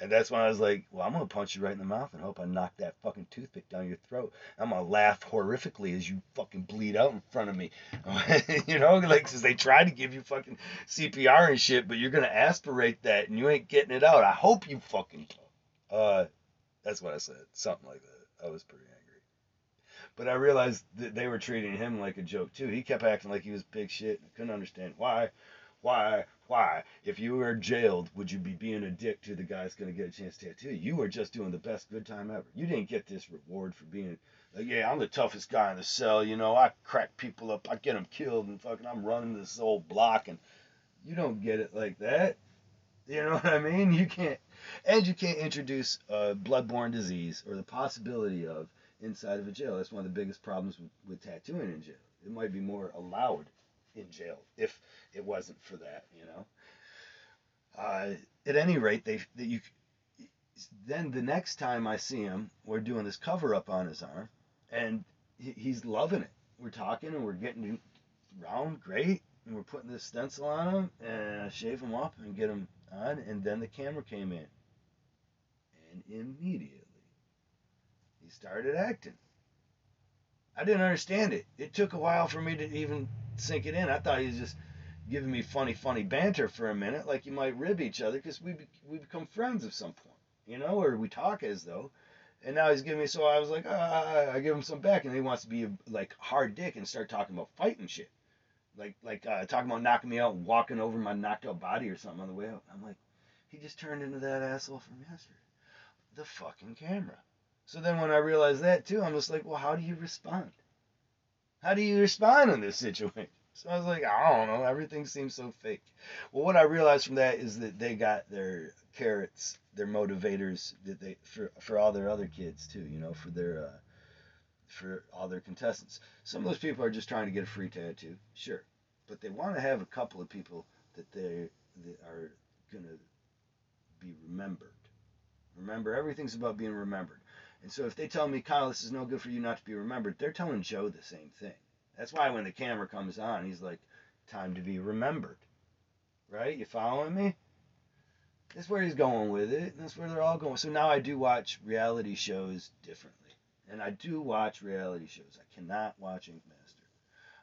Speaker 1: And that's when I was like, well, I'm gonna punch you right in the mouth and hope I knock that fucking toothpick down your throat. I'm gonna laugh horrifically as you fucking bleed out in front of me. you know, like, cause they try to give you fucking CPR and shit, but you're gonna aspirate that and you ain't getting it out. I hope you fucking. Uh, that's what I said. Something like that. I was pretty angry. But I realized that they were treating him like a joke too. He kept acting like he was big shit. I couldn't understand why. Why? Why? If you were jailed, would you be being a dick to the guy that's going to get a chance to tattoo you? You were just doing the best good time ever. You didn't get this reward for being like, yeah, I'm the toughest guy in the cell. You know, I crack people up, I get them killed, and fucking I'm running this old block, and you don't get it like that. You know what I mean? You can't, and you can't introduce a bloodborne disease or the possibility of inside of a jail. That's one of the biggest problems with, with tattooing in jail. It might be more allowed in jail if it wasn't for that, you know. Uh, at any rate, they, they you then the next time I see him, we're doing this cover up on his arm, and he, he's loving it. We're talking and we're getting round great, and we're putting this stencil on him, and I shave him up and get him on, and then the camera came in, and immediately he started acting. I didn't understand it. It took a while for me to even sink it in. I thought he was just giving me funny, funny banter for a minute, like you might rib each other, because we we become friends at some point, you know, or we talk as though. And now he's giving me, so I was like, ah, I give him some back, and he wants to be like hard dick and start talking about fighting shit, like like uh, talking about knocking me out, and walking over my knocked out body or something on the way out. I'm like, he just turned into that asshole from yesterday. The fucking camera. So then when I realized that too, I'm just like, well, how do you respond? How do you respond in this situation? So I was like, I don't know. Everything seems so fake. Well, what I realized from that is that they got their carrots, their motivators that they for for all their other kids too. You know, for their uh, for all their contestants. Some of those people are just trying to get a free tattoo, sure, but they want to have a couple of people that they that are gonna be remembered. Remember, everything's about being remembered. And so if they tell me, Kyle, this is no good for you not to be remembered, they're telling Joe the same thing. That's why when the camera comes on, he's like, time to be remembered. Right? You following me? That's where he's going with it. That's where they're all going. So now I do watch reality shows differently. And I do watch reality shows. I cannot watch Ink Master.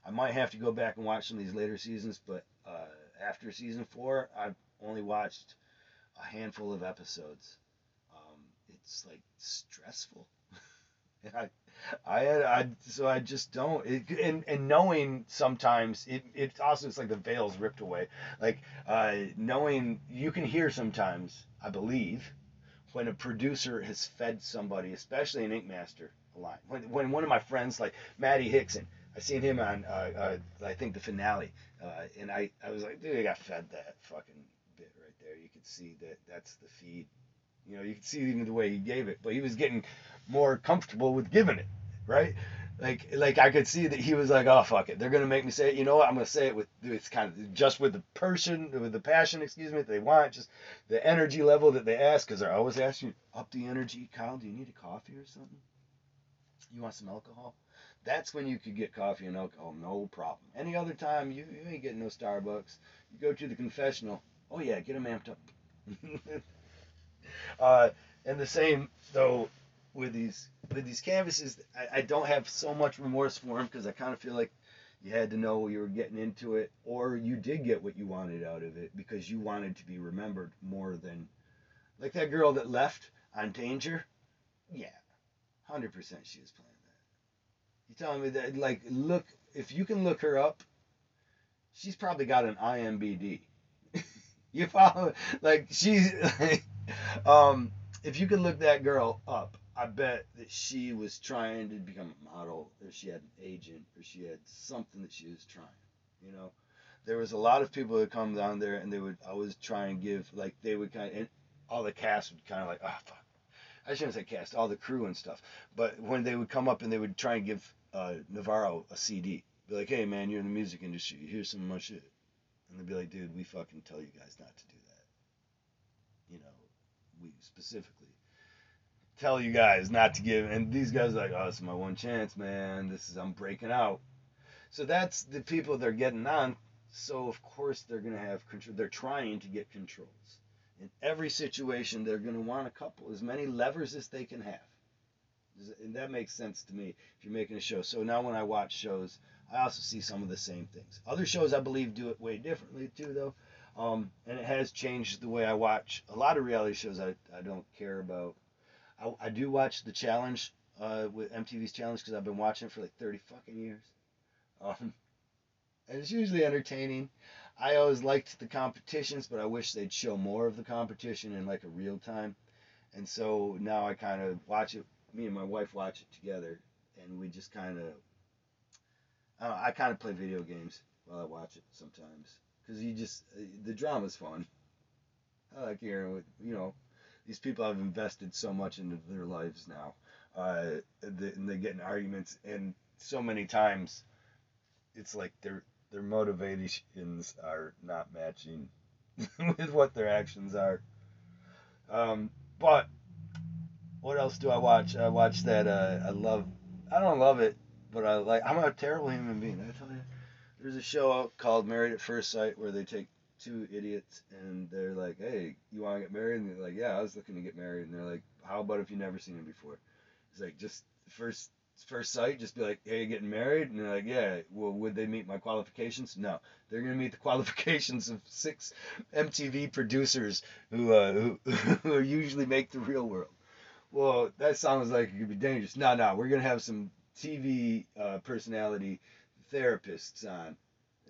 Speaker 1: I might have to go back and watch some of these later seasons, but uh, after season four, I've only watched a handful of episodes it's like stressful. I, I I, so I just don't. It, and and knowing sometimes it, it also it's like the veil's ripped away. Like uh, knowing you can hear sometimes. I believe when a producer has fed somebody, especially an Ink Master, a line. When when one of my friends like Maddie Hickson. I seen him on, uh, uh, I think the finale, uh, and I, I was like, dude, I got fed that fucking bit right there. You could see that that's the feed you know, you can see even the way he gave it, but he was getting more comfortable with giving it, right? Like, like I could see that he was like, oh fuck it, they're gonna make me say it. You know what? I'm gonna say it with it's kind of just with the person, with the passion, excuse me, that they want, just the energy level that they ask, because they're always asking up the energy. Kyle, do you need a coffee or something? You want some alcohol? That's when you could get coffee and alcohol, no problem. Any other time, you, you ain't getting no Starbucks. You go to the confessional. Oh yeah, get them amped up. Uh, and the same though with these with these canvases, I, I don't have so much remorse for them because I kind of feel like you had to know you were getting into it, or you did get what you wanted out of it because you wanted to be remembered more than like that girl that left on Danger. Yeah, hundred percent she was playing that. You telling me that like look if you can look her up, she's probably got an IMBD. you follow like she's like, um, if you could look that girl up, I bet that she was trying to become a model, or she had an agent, or she had something that she was trying. You know, there was a lot of people that come down there and they would always try and give like they would kind of and all the cast would kind of like oh fuck. I shouldn't say cast all the crew and stuff. But when they would come up and they would try and give uh, Navarro a CD be like hey man you're in the music industry. Here's some of my shit. And they'd be like dude we fucking tell you guys not to do that we specifically tell you guys not to give and these guys like oh it's my one chance man this is I'm breaking out so that's the people they're getting on so of course they're going to have control. They're trying to get controls. In every situation, they're going to want a couple, as many levers as they can have. And that makes sense to me if you're making a show. So now when I watch shows, I also see some of the same things. Other shows I believe do it way differently too, though. Um, and it has changed the way I watch a lot of reality shows. I, I don't care about. I, I do watch the challenge uh, with MTV's challenge because I've been watching it for like 30 fucking years. Um, and it's usually entertaining. I always liked the competitions, but I wish they'd show more of the competition in like a real time. And so now I kind of watch it. Me and my wife watch it together, and we just kind of. I, I kind of play video games while I watch it sometimes because you just the drama's fun. I like hearing what you know. These people have invested so much into their lives now, uh, and they get in arguments, and so many times, it's like they're their motivations are not matching with what their actions are. Um, but what else do I watch? I watch that. Uh, I love. I don't love it, but I like. I'm a terrible human being. I tell you. There's a show called Married at First Sight where they take two idiots and they're like, "Hey, you want to get married?" And they're like, "Yeah, I was looking to get married." And they're like, "How about if you never seen him before?" It's like just first first sight, just be like, "Hey, getting married?" And they're like, "Yeah." Well, would they meet my qualifications? No, they're gonna meet the qualifications of six MTV producers who uh, who, who usually make the real world. Well, that sounds like it could be dangerous. No, no, we're gonna have some TV uh, personality therapists on.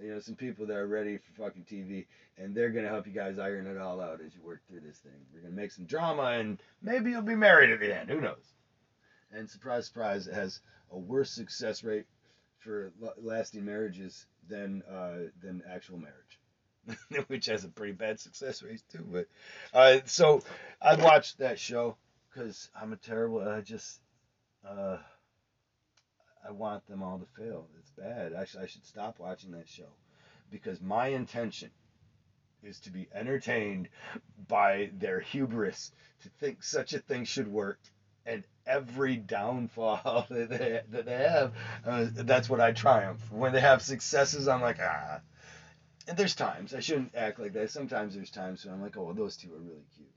Speaker 1: You know, some people that are ready for fucking TV, and they're gonna help you guys iron it all out as you work through this thing. We're gonna make some drama, and maybe you'll be married at the end. Who knows? and surprise, surprise, it has a worse success rate for lasting marriages than uh, than actual marriage, which has a pretty bad success rate too. But uh, so I watched that show because I'm a terrible. I just uh, I want them all to fail. It's bad. Actually, I should stop watching that show because my intention is to be entertained by their hubris to think such a thing should work and every downfall that they, that they have, uh, that's what I triumph. When they have successes, I'm like, ah. And there's times, I shouldn't act like that. Sometimes there's times when I'm like, oh, well, those two are really cute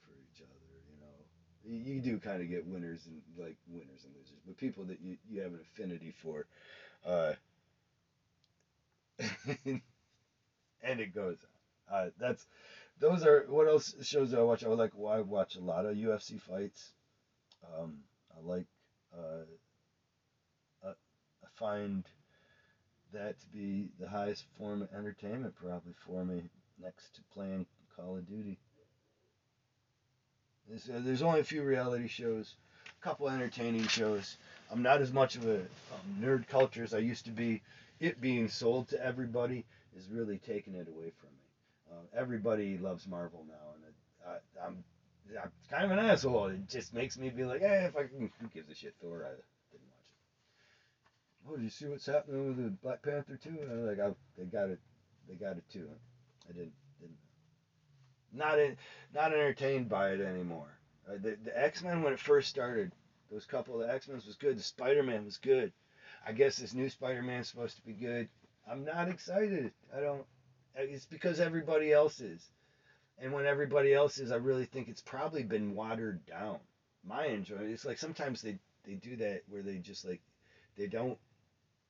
Speaker 1: you do kind of get winners and like winners and losers, but people that you, you have an affinity for, uh, and it goes on. Uh, that's those are what else shows do I watch? I like well, I watch a lot of UFC fights. Um, I like, uh, I, I find that to be the highest form of entertainment probably for me next to playing Call of Duty. There's, uh, there's only a few reality shows, a couple entertaining shows. I'm not as much of a um, nerd culture as I used to be. It being sold to everybody is really taking it away from me. Uh, everybody loves Marvel now, and I, I'm I'm kind of an asshole. It just makes me be like, hey, if I can, who gives a shit, Thor? I didn't watch it. Oh, did you see what's happening with the Black Panther too? I'm like, I, they got it, they got it too. I didn't, not in, not entertained by it anymore. Uh, the the X Men when it first started, those couple of X Men was good. The Spider Man was good. I guess this new Spider Man's supposed to be good. I'm not excited. I don't. It's because everybody else is and when everybody else is, I really think it's probably been watered down. My enjoyment, it's like sometimes they they do that where they just like they don't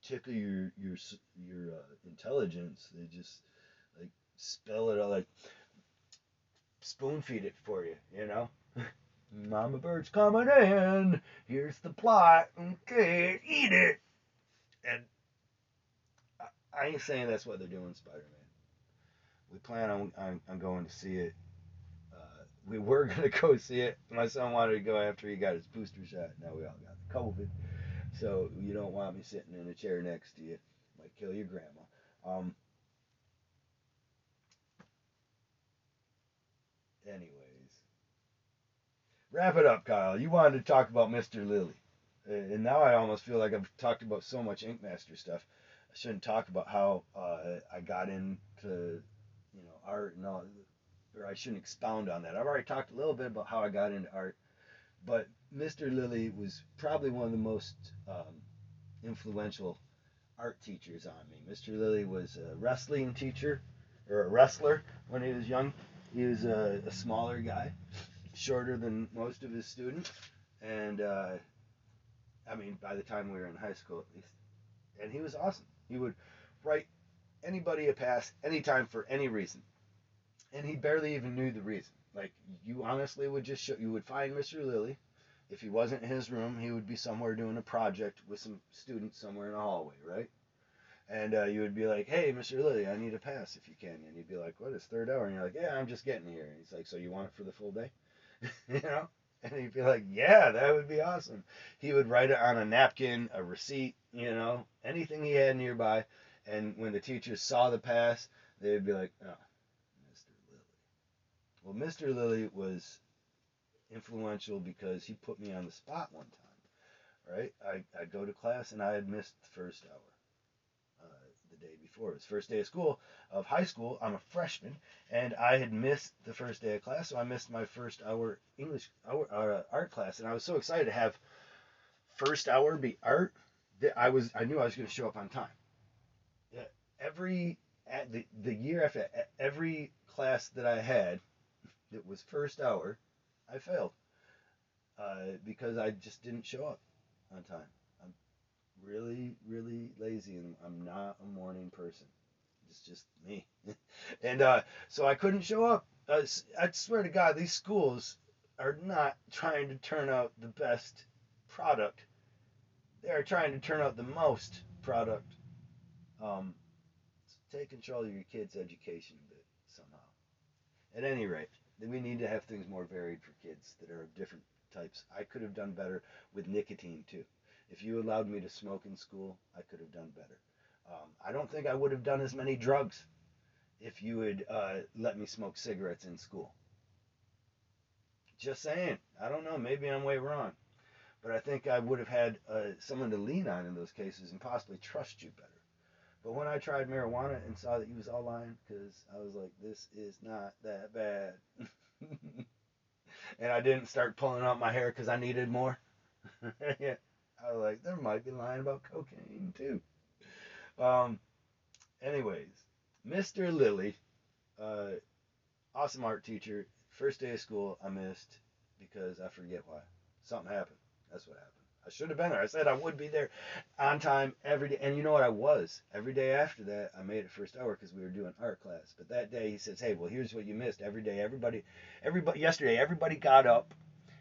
Speaker 1: tickle your your your uh, intelligence. They just like spell it all like spoon feed it for you, you know. Mama bird's coming in. Here's the plot. Okay, eat it. And I, I ain't saying that's what they're doing, Spider Man we plan on, on, on going to see it. Uh, we were going to go see it. My son wanted to go after he got his booster shot. Now we all got the COVID. So you don't want me sitting in a chair next to you. Might kill your grandma. Um,
Speaker 2: anyways, wrap it up, Kyle. You wanted to talk about Mr. Lilly, and now I almost feel like I've talked about so much Ink Master stuff. I shouldn't talk about how uh, I got into you know art and all, or I shouldn't expound on that. I've already talked a little bit about how I got into art, but Mr. Lilly was probably one of the most um, influential art teachers on me. Mr. Lilly was a wrestling teacher or a wrestler when he was young. He was a, a smaller guy, shorter than most of his students, and uh, I mean by the time we were in high school at least, and he was awesome. He would write anybody a pass anytime for any reason, and he barely even knew the reason. Like you honestly would just show, you would find Mr. Lilly. If he wasn't in his room, he would be somewhere doing a project with some students somewhere in a hallway, right? And uh, you would be like, "Hey, Mr. Lilly, I need a pass if you can." And he'd be like, "What? It's third hour." And you're like, "Yeah, I'm just getting here." And he's like, "So you want it for the full day?" you know? And he'd be like, "Yeah, that would be awesome." He would write it on a napkin, a receipt, you know, anything he had nearby. And when the teachers saw the pass, they'd be like, "Oh, Mr. Lilly." Well, Mr. Lilly was influential because he put me on the spot one time. Right? I I'd go to class and I had missed the first hour day before. It was first day of school of high school. I'm a freshman, and I had missed the first day of class, so I missed my first hour English hour, uh, art class, and I was so excited to have first hour be art that I was I knew I was going to show up on time. Every at the the year after every class that I had that was first hour, I failed uh, because I just didn't show up on time really, really lazy and I'm not a morning person. It's just me. and uh, so I couldn't show up. I swear to God, these schools are not trying to turn out the best product. They are trying to turn out the most product. Um, take control of your kids' education a bit somehow. At any rate, we need to have things more varied for kids that are of different types. I could have done better with nicotine too. If you allowed me to smoke in school, I could have done better. Um, I don't think I would have done as many drugs if you had uh, let me smoke cigarettes in school. Just saying. I don't know. Maybe I'm way wrong. But I think I would have had uh, someone to lean on in those cases and possibly trust you better. But when I tried marijuana and saw that he was all lying, because I was like, this is not that bad. and I didn't start pulling out my hair because I needed more. yeah. I was like, there might be lying about cocaine too. Um, anyways, Mr. Lilly, uh, awesome art teacher. First day of school, I missed because I forget why. Something happened. That's what happened. I should have been there. I said I would be there on time every day. And you know what? I was. Every day after that, I made it first hour because we were doing art class. But that day, he says, hey, well, here's what you missed. Every day, everybody, everybody, yesterday, everybody got up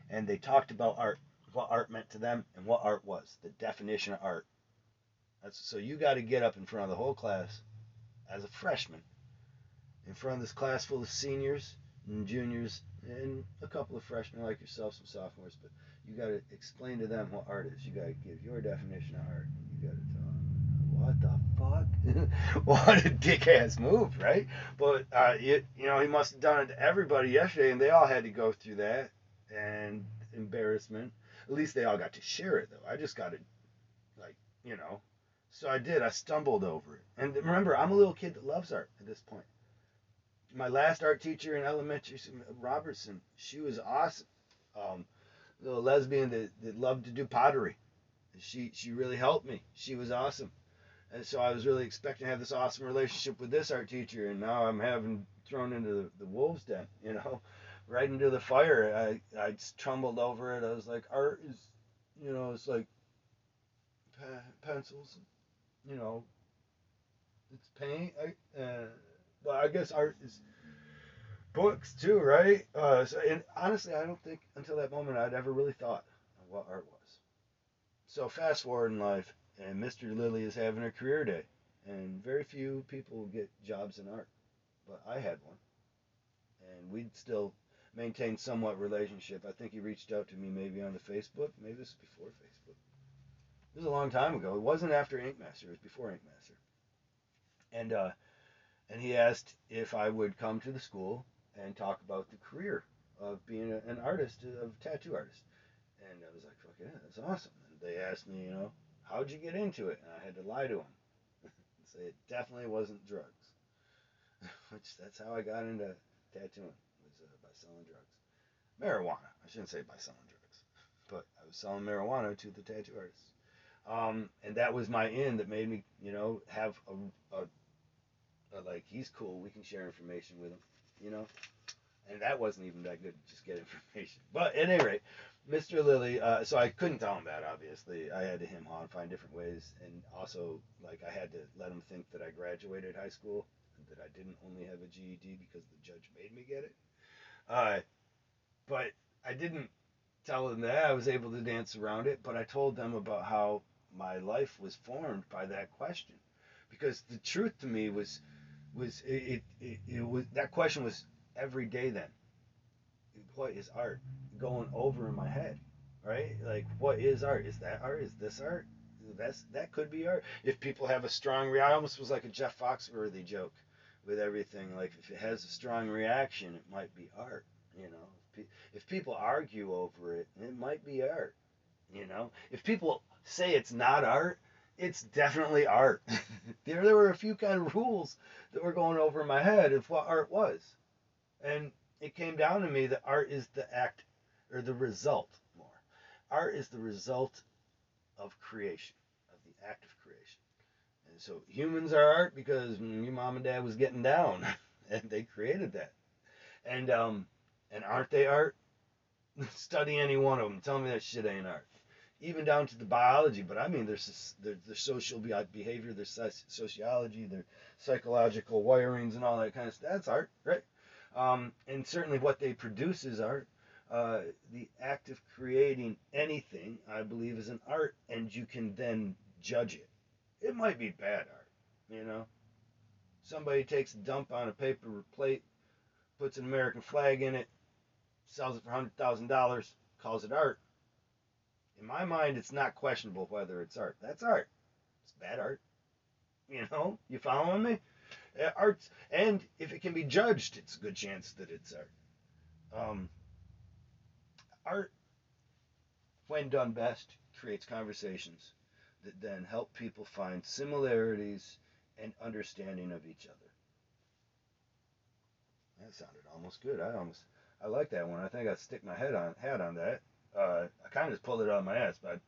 Speaker 2: and they talked about art what art meant to them and what art was, the definition of art. That's, so you got to get up in front of the whole class as a freshman, in front of this class full of seniors and juniors and a couple of freshmen like yourself, some sophomores, but you got to explain to them what art is. You got to give your definition of art. You got to tell them, what the fuck? what a dick ass move, right? But, uh, you, you know, he must have done it to everybody yesterday, and they all had to go through that and embarrassment at least they all got to share it though. I just got it, like you know. So I did. I stumbled over it. And remember, I'm a little kid that loves art at this point. My last art teacher in elementary, Robertson, she was awesome. Um, little lesbian that, that loved to do pottery. She she really helped me. She was awesome. And so I was really expecting to have this awesome relationship with this art teacher, and now I'm having thrown into the, the wolves' den, you know right into the fire. I I trembled over it. I was like, art is, you know, it's like pencils, you know, it's paint. I, uh, but I guess art is books too, right? Uh, so, and honestly, I don't think until that moment I'd ever really thought of what art was. So fast forward in life, and Mr. Lilly is having a career day, and very few people get jobs in art, but I had one, and we'd still maintained somewhat relationship. I think he reached out to me maybe on the Facebook. Maybe this is before Facebook. This was a long time ago. It wasn't after Ink Master. It was before Ink Master. And uh, and he asked if I would come to the school and talk about the career of being a, an artist, of tattoo artist. And I was like, fuck yeah, that's awesome. And they asked me, you know, how'd you get into it? And I had to lie to them say it definitely wasn't drugs. Which that's how I got into tattooing by selling drugs, marijuana. I shouldn't say by selling drugs, but I was selling marijuana to the tattoo artists. Um, and that was my end that made me, you know, have a, a, a like he's cool. We can share information with him, you know and that wasn't even that good to just get information. But at any rate, Mr. Lilly, uh, so I couldn't tell him that, obviously. I had to him on, find different ways. And also, like, I had to let him think that I graduated high school, and that I didn't only have a GED because the judge made me get it. Uh, but I didn't tell them that. I was able to dance around it, but I told them about how my life was formed by that question. Because the truth to me was, was it, it, it, was that question was every day then. What is art? Going over in my head, right? Like, what is art? Is that art? Is this art? That's that could be art. If people have a strong I almost was like a Jeff Foxworthy joke with everything. Like, if it has a strong reaction, it might be art. You know, if, if people argue over it, it might be art. You know, if people say it's not art, it's definitely art. there, there were a few kind of rules that were going over my head of what art was. And it came down to me that art is the act or the result more. Art is the result of creation, of the act of so humans are art because your mom and dad was getting down and they created that. And um and aren't they art? Study any one of them. Tell me that shit ain't art. Even down to the biology, but I mean, there's their social behavior, their sociology, their psychological wirings, and all that kind of stuff. That's art, right? Um, and certainly what they produce is art. Uh, the act of creating anything, I believe, is an art, and you can then judge it. It might be bad art, you know. Somebody takes a dump on a paper plate, puts an American flag in it, sells it for hundred thousand dollars, calls it art. In my mind, it's not questionable whether it's art. That's art. It's bad art. You know, you following me? Uh, arts, and if it can be judged, it's a good chance that it's art. Um, art, when done best, creates conversations that then help people find similarities and understanding of each other. That sounded almost good. I almost I like that one. I think I'd stick my head on head on that. Uh, I kind of just pulled it out of my ass, but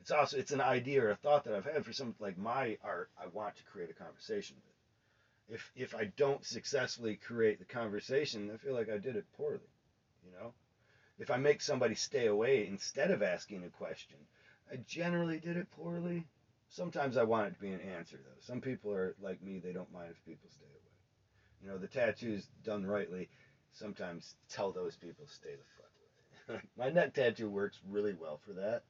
Speaker 2: it's also it's an idea or a thought that I've had for some like my art. I want to create a conversation with if if I don't successfully create the conversation, I feel like I did it poorly. You know, if I make somebody stay away instead of asking a question, I generally did it poorly. Sometimes I want it to be an answer though. Some people are like me; they don't mind if people stay away. You know, the tattoos done rightly sometimes tell those people to stay the fuck away. My neck tattoo works really well for that.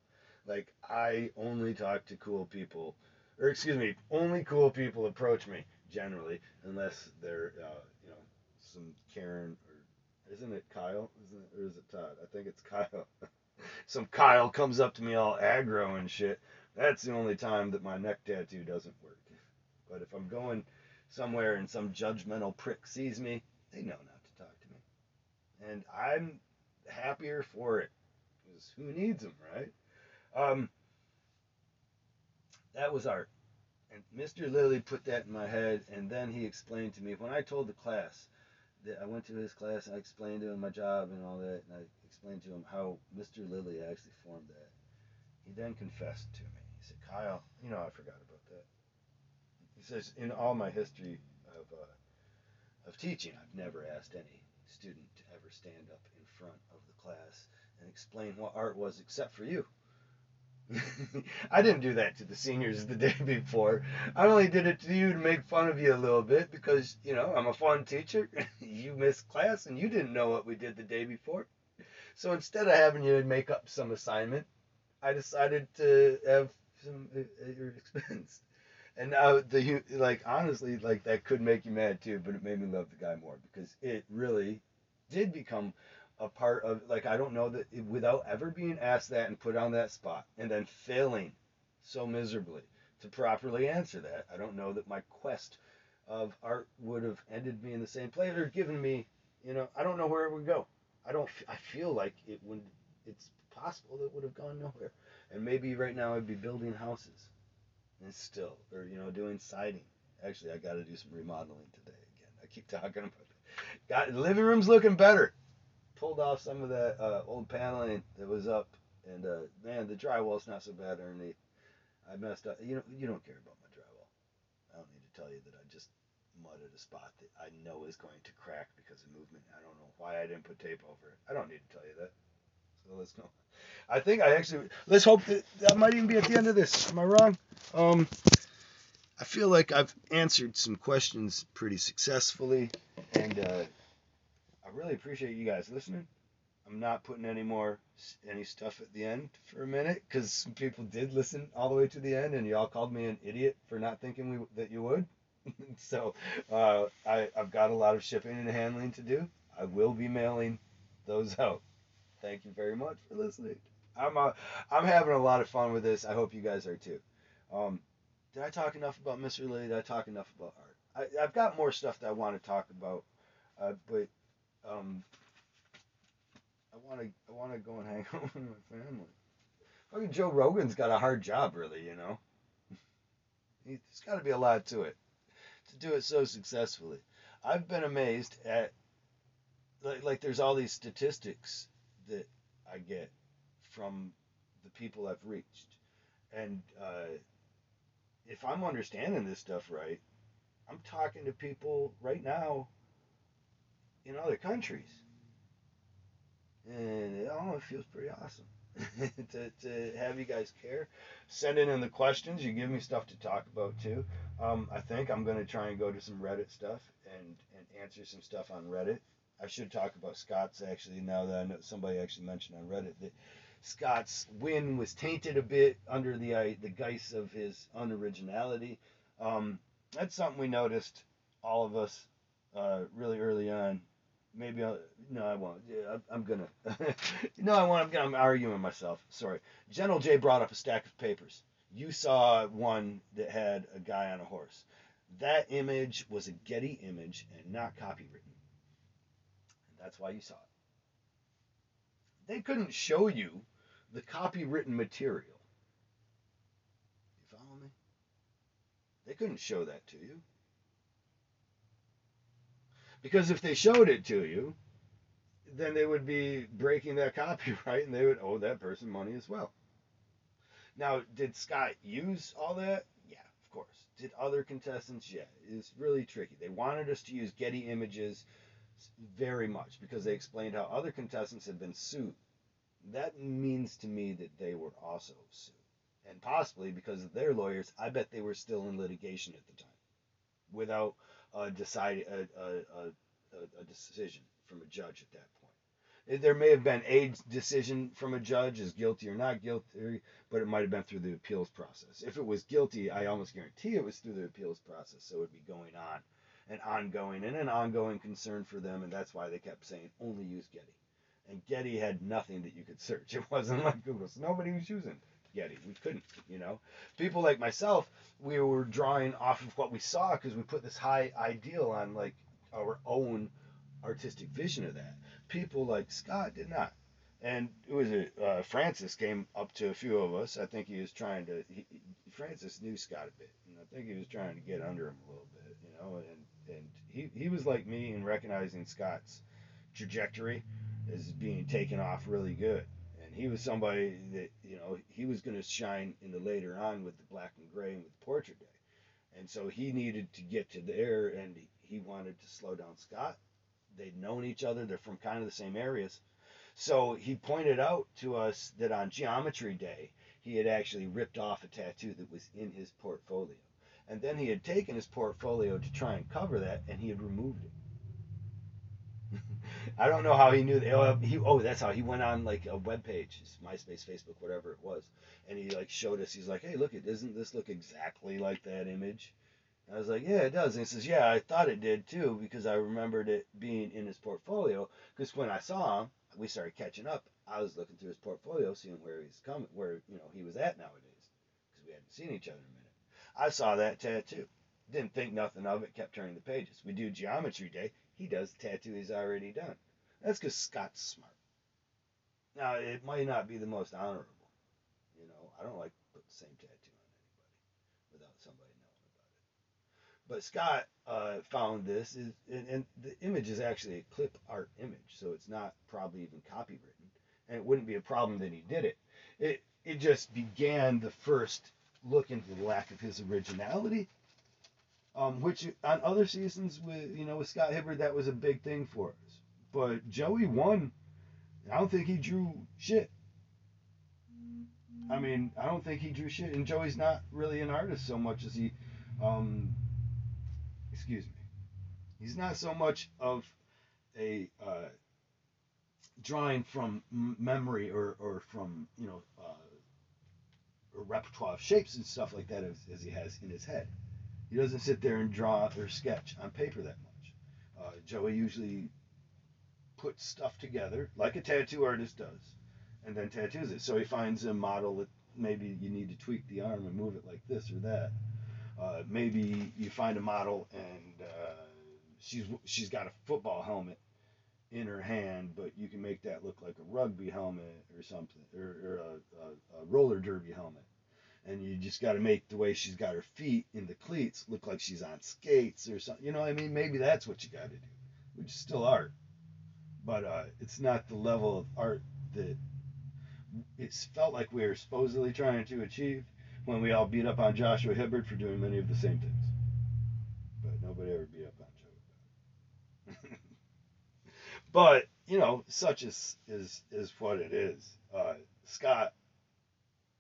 Speaker 2: Like I only talk to cool people, or excuse me, only cool people approach me generally, unless they're uh, you know some Karen or isn't it Kyle? Isn't it, or is it Todd? I think it's Kyle. Some Kyle comes up to me all aggro and shit. That's the only time that my neck tattoo doesn't work. But if I'm going somewhere and some judgmental prick sees me, they know not to talk to me, and I'm happier for it. Because who needs them, right? Um, that was art. And Mr. Lilly put that in my head, and then he explained to me when I told the class that I went to his class and I explained to him my job and all that, and I explained to him how Mr. Lilly actually formed that. He then confessed to me. He said, "Kyle, you know I forgot about that." He says, "In all my history of uh, of teaching, I've never asked any student to ever stand up in front of the class and explain what art was, except for you." I didn't do that to the seniors the day before. I only did it to you to make fun of you a little bit because, you know, I'm a fun teacher. you missed class and you didn't know what we did the day before. So instead of having you make up some assignment, I decided to have some at your expense. And now the like honestly like that could make you mad too, but it made me love the guy more because it really did become a part of like I don't know that it, without ever being asked that and put on that spot and then failing so miserably to properly answer that. I don't know that my quest of art would have ended me in the same place or given me You know, I don't know where it would go. I don't. I feel like it would. It's possible that it would have gone nowhere. And maybe right now I'd be building houses, and still, or you know, doing siding. Actually, I got to do some remodeling today again. I keep talking about that. Got living room's looking better. Pulled off some of that uh, old paneling that was up, and uh, man, the drywall's not so bad underneath. I messed up. You know, you don't care about my drywall. I don't need to tell you that I just mudded a spot that I know is going to crack because of movement. I don't know why I didn't put tape over it. I don't need to tell you that. So let's go. I think I actually let's hope that that might even be at the end of this. Am I wrong? Um, I feel like I've answered some questions pretty successfully, and uh, I really appreciate you guys listening. I'm not putting any more any stuff at the end for a minute because some people did listen all the way to the end, and y'all called me an idiot for not thinking we, that you would. so uh, I, I've got a lot of shipping and handling to do. I will be mailing those out. Thank you very much for listening. I'm uh, I'm having a lot of fun with this. I hope you guys are too. Um, did I talk enough about Mr. Lilly? Did I talk enough about art? I, I've got more stuff that I want to talk about, uh, but um, I want to I want to go and hang out with my family. Fucking Joe Rogan's got a hard job, really. You know, there's got to be a lot to it to do it so successfully. I've been amazed at like like there's all these statistics that I get from the people I've reached, and uh, if I'm understanding this stuff right, I'm talking to people right now in other countries, and it all feels pretty awesome. to, to have you guys care. Send in the questions. You give me stuff to talk about too. Um, I think I'm going to try and go to some Reddit stuff and, and answer some stuff on Reddit. I should talk about Scott's actually now that I know somebody actually mentioned on Reddit that Scott's win was tainted a bit under the uh, the guise of his unoriginality. Um, that's something we noticed, all of us, uh, really early on. Maybe I'll, no, I won't. Yeah, I, I'm gonna. no, I won't. I'm, I'm arguing myself. Sorry. General J brought up a stack of papers. You saw one that had a guy on a horse. That image was a Getty image and not copywritten. That's why you saw it. They couldn't show you the copywritten material. You follow me? They couldn't show that to you. Because if they showed it to you, then they would be breaking that copyright and they would owe that person money as well. Now, did Scott use all that? Yeah, of course. Did other contestants? Yeah, it's really tricky. They wanted us to use Getty images very much because they explained how other contestants had been sued. That means to me that they were also sued. And possibly because of their lawyers, I bet they were still in litigation at the time without a, decide, a, a, a, decision from a judge at that point. There may have been a decision from a judge as guilty or not guilty, but it might have been through the appeals process. If it was guilty, I almost guarantee it was through the appeals process, so it would be going on and ongoing and an ongoing concern for them, and that's why they kept saying only use Getty. And Getty had nothing that you could search. It wasn't like Google, so nobody was using Getty. We couldn't, you know. People like myself, we were drawing off of what we saw because we put this high ideal on like our own artistic vision of that. People like Scott did not. And it was a uh, Francis came up to a few of us. I think he was trying to. He, Francis knew Scott a bit, and I think he was trying to get under him a little bit, you know. And and he he was like me in recognizing Scott's trajectory as being taken off really good. He was somebody that you know he was going to shine in the later on with the black and gray and with Portrait Day. And so he needed to get to there, and he wanted to slow down Scott they'd known each other. They're from kind of the same areas. So he pointed out to us that on Geometry Day, he had actually ripped off a tattoo that was in his portfolio. And then he had taken his portfolio to try and cover that, and he had removed it. I don't know how he knew. Oh, he, oh, that's how he went on like a web page, MySpace, Facebook, whatever it was, and he like showed us. He's like, "Hey, look, it doesn't this look exactly like that image?" I was like, yeah, it does. And he says, yeah, I thought it did too because I remembered it being in his portfolio. Because when I saw him, we started catching up. I was looking through his portfolio, seeing where he's coming, where you know he was at nowadays, because we hadn't seen each other in a minute. I saw that tattoo. Didn't think nothing of it. Kept turning the pages. We do geometry day. He does the tattoo he's already done. That's because Scott's smart. Now, it might not be the most honorable. You know, I don't like to put the same tattoo on anybody without somebody knowing about it. But Scott uh, found this, is, and, and the image is actually a clip art image, so it's not probably even copywritten, and it wouldn't be a problem that he did it. It it just began the first look into the lack of his originality um, which on other seasons with you know with Scott Hibbard that was a big thing for us. But Joey won. I don't think he drew shit. I mean, I don't think he drew shit, and Joey's not really an artist so much as he, um, excuse me, he's not so much of a uh, drawing from memory or, or from you know uh, a repertoire of shapes and stuff like that as, as he has in his head. He doesn't sit there and draw or sketch on paper that much. Uh, Joey usually puts stuff together like a tattoo artist does, and then tattoos it. So he finds a model that maybe you need to tweak the arm and move it like this or that. Uh, maybe you find a model and uh, she's she's got a football helmet in her hand, but you can make that look like a rugby helmet or something, or, or a, a, a roller derby helmet and you just got to make the way she's got her feet in the cleats look like she's on skates or something. You know, I mean, maybe that's what you got to do, which is still art, but uh, it's not the level of art that it's felt like we were supposedly trying to achieve when we all beat up on Joshua Hibbard for doing many of the same things. But nobody ever beat up on Joe. but you know, such is is is what it is. Uh, Scott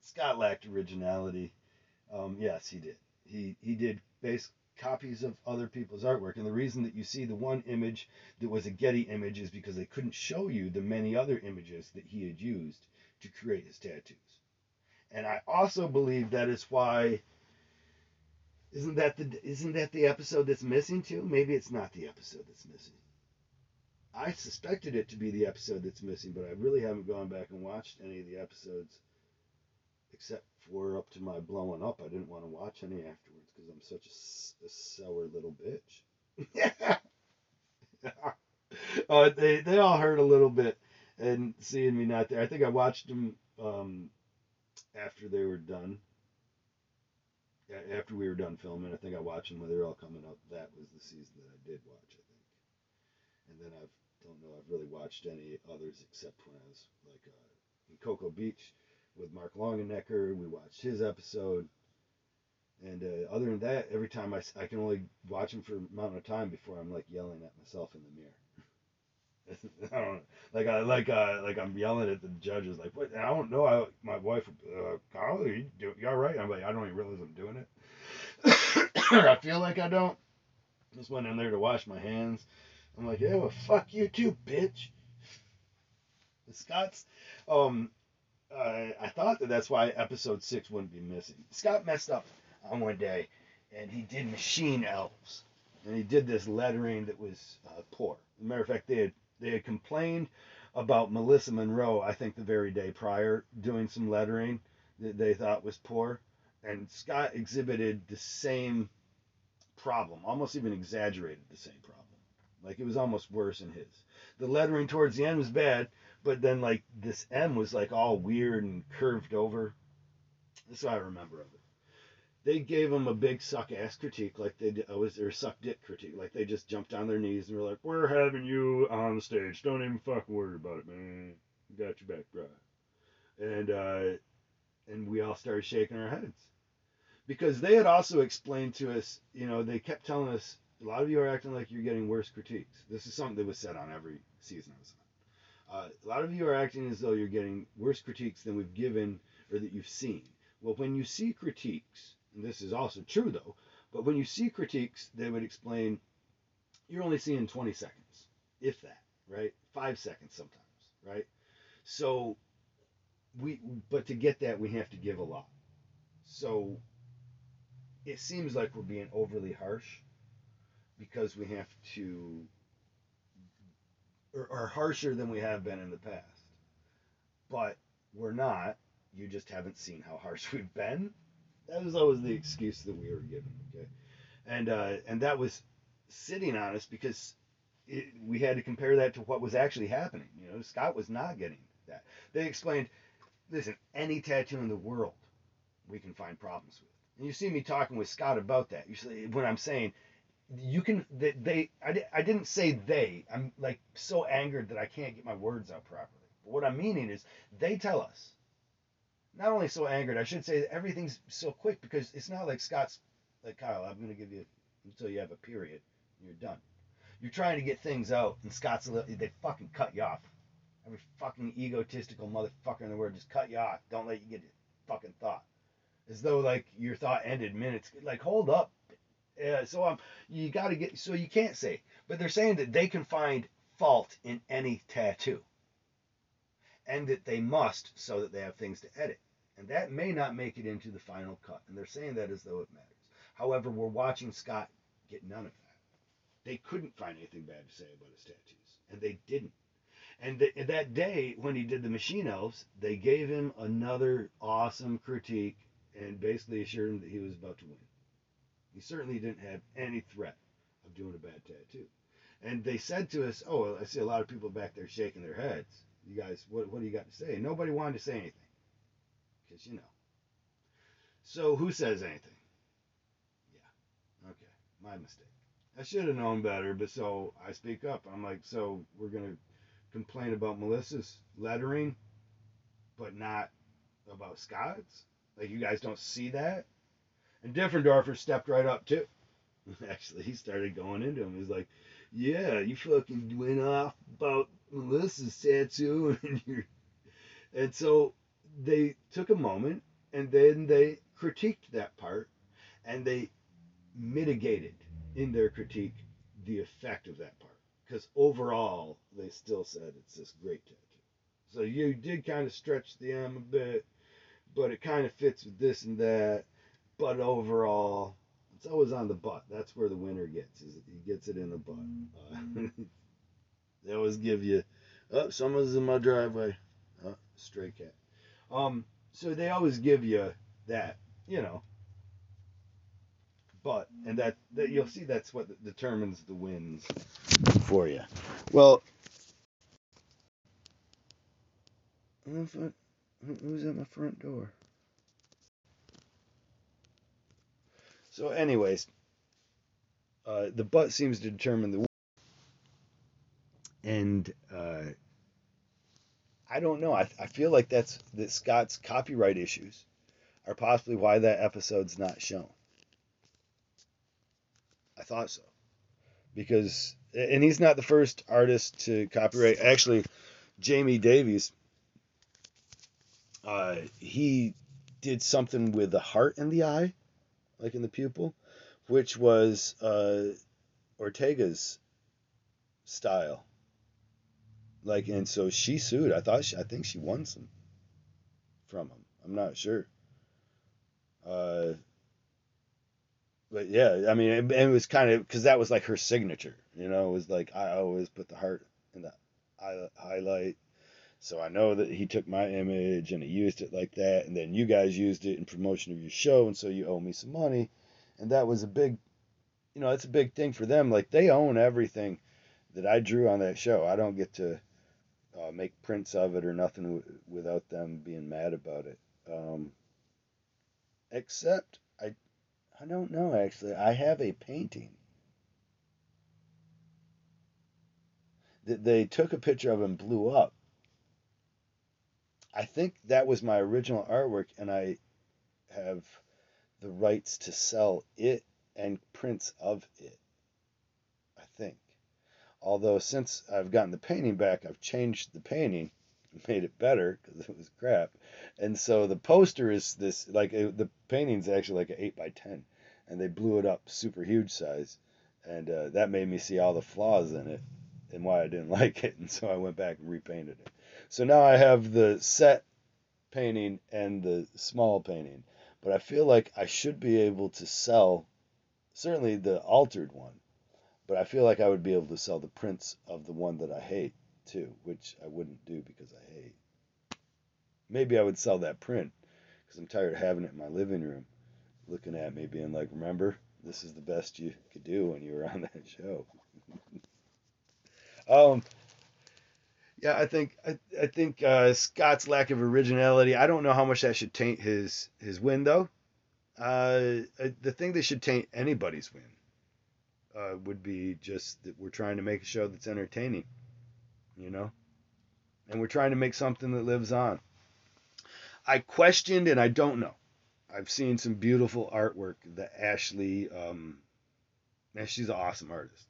Speaker 2: Scott lacked originality. Um, yes, he did. He he did base copies of other people's artwork, and the reason that you see the one image that was a Getty image is because they couldn't show you the many other images that he had used to create his tattoos. And I also believe that is why. Isn't that the isn't that the episode that's missing too? Maybe it's not the episode that's missing. I suspected it to be the episode that's missing, but I really haven't gone back and watched any of the episodes except for up to my blowing up. I didn't want to watch any afterwards because I'm such a, a, sour little bitch. uh, they they all hurt a little bit, and seeing me not there. I think I watched them um, after they were done. After we were done filming, I think I watched them when they were all coming up. That was the season that I did watch, I think. And then I don't know. I've really watched any others except when I was like uh, in Cocoa Beach with Mark Longenecker. We watched his episode. And uh, other than that, every time I, I can only watch him for a amount of time before I'm like yelling at myself in the mirror. I don't know. like I like uh like I'm yelling at the judges like what I don't know I, my wife uh, you do you all right I'm like I don't even realize I'm doing it I feel like I don't just went in there to wash my hands I'm like yeah well fuck you too bitch the Scots um uh, I thought that that's why episode six wouldn't be missing. Scott messed up on one day, and he did machine elves, and he did this lettering that was uh, poor. Matter of fact, they had they had complained about Melissa Monroe. I think the very day prior, doing some lettering that they thought was poor, and Scott exhibited the same problem, almost even exaggerated the same problem. Like it was almost worse in his. The lettering towards the end was bad, but then like this M was like all weird and curved over. That's what I remember of it. They gave him a big suck ass critique, like they did, oh, was their suck dick critique, like they just jumped on their knees and were like, "We're having you on the stage. Don't even fucking worry about it, man. Got your back, bro." And uh, and we all started shaking our heads because they had also explained to us, you know, they kept telling us a lot of you are acting like you're getting worse critiques. This is something that was said on every season I was. Uh, a lot of you are acting as though you're getting worse critiques than we've given or that you've seen. Well, when you see critiques, and this is also true though, but when you see critiques, they would explain you're only seeing 20 seconds, if that, right? Five seconds sometimes, right? So we, but to get that, we have to give a lot. So it seems like we're being overly harsh because we have to or, or harsher than we have been in the past. But we're not. You just haven't seen how harsh we've been. That was always the excuse that we were given. Okay, and uh, and that was sitting on us because it, we had to compare that to what was actually happening. You know, Scott was not getting that. They explained, listen, any tattoo in the world we can find problems with. And you see me talking with Scott about that. You see, when I'm saying you can, they, they I, I didn't say they. I'm like so angered that I can't get my words out properly. But what I'm meaning is they tell us. Not only so angered, I should say everything's so quick because it's not like Scott's like Kyle. I'm gonna give you until you have a period. You're done. You're trying to get things out, and Scott's a little, they fucking cut you off. Every fucking egotistical motherfucker in the world just cut you off. Don't let you get a fucking thought. As though like your thought ended minutes. Like hold up. Yeah, so um, you got to get. So you can't say, but they're saying that they can find fault in any tattoo, and that they must, so that they have things to edit, and that may not make it into the final cut. And they're saying that as though it matters. However, we're watching Scott get none of that. They couldn't find anything bad to say about his tattoos, and they didn't. And th- that day when he did the Machine Elves, they gave him another awesome critique and basically assured him that he was about to win. He certainly didn't have any threat of doing a bad tattoo. And they said to us, "Oh, I see a lot of people back there shaking their heads. You guys, what what do you got to say?" And nobody wanted to say anything, because you know. So who says anything? Yeah, okay, my mistake. I should have known better, but so I speak up. I'm like, so we're gonna complain about Melissa's lettering, but not about Scott's. Like you guys don't see that. And Differendorfer stepped right up too. Actually, he started going into him. He's like, "Yeah, you fucking went off about Melissa's tattoo, and you And so they took a moment, and then they critiqued that part, and they mitigated in their critique the effect of that part. Because overall, they still said it's this great tattoo. So you did kind of stretch the M a bit, but it kind of fits with this and that. But overall, it's always on the butt. That's where the winner gets. Is he gets it in the butt. Uh, they always give you, oh, someone's in my driveway. Oh, stray cat. Um, so they always give you that, you know. But and that, that you'll see that's what determines the wins for you. Well, who's at my front door? So, anyways, uh, the butt seems to determine the. And uh, I don't know. I, I feel like that's that Scott's copyright issues are possibly why that episode's not shown. I thought so. Because, and he's not the first artist to copyright. Actually, Jamie Davies, uh, he did something with the heart in the eye, like in the pupil, which was uh, Ortega's style. Like, and so she sued. I thought she, I think she won some from him. I'm not sure. Uh, but yeah, I mean, it, it was kind of because that was like her signature, you know. It was like I always put the heart in the highlight, so I know that he took my image and he used it like that, and then you guys used it in promotion of your show, and so you owe me some money, and that was a big, you know, it's a big thing for them. Like they own everything that I drew on that show. I don't get to uh, make prints of it or nothing w- without them being mad about it. Um, except I I don't know actually. I have a painting that they took a picture of and blew up. I think that was my original artwork, and I have the rights to sell it and prints of it. I think. Although since I've gotten the painting back, I've changed the painting made it better because it was crap. And so the poster is this like it, the painting's actually like an eight by ten, and they blew it up super huge size, and uh, that made me see all the flaws in it and why I didn't like it. And so I went back and repainted it. So now I have the set painting and the small painting, but I feel like I should be able to sell certainly the altered one, but I feel like I would be able to sell the prints of the one that I hate too, which I wouldn't do because I hate. Maybe I would sell that print because I'm tired of having it in my living room, looking at me, being like, "Remember, this is the best you could do when you were on that show." Um, yeah, I think I, I think uh, Scott's lack of originality. I don't know how much that should taint his his win though. Uh, the thing that should taint anybody's win uh, would be just that we're trying to make a show that's entertaining, you know, and we're trying to make something that lives on. I questioned, and I don't know. I've seen some beautiful artwork that Ashley, um, she's an awesome artist.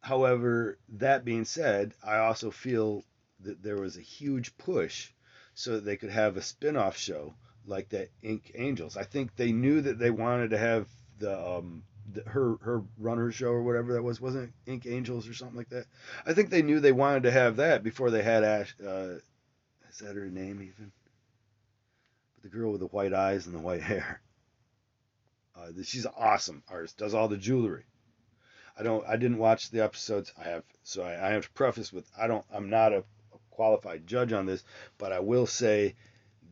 Speaker 2: However, that being said, I also feel that there was a huge push so that they could have a spin-off show like that Ink Angels. I think they knew that they wanted to have the um the, her her runner show or whatever that was wasn't it Ink Angels or something like that. I think they knew they wanted to have that before they had Ash. Uh, is that her name even? But the girl with the white eyes and the white hair. Uh, she's an awesome artist. Does all the jewelry. I don't. I didn't watch the episodes. I have. So I, I have to preface with I don't. I'm not a qualified judge on this, but I will say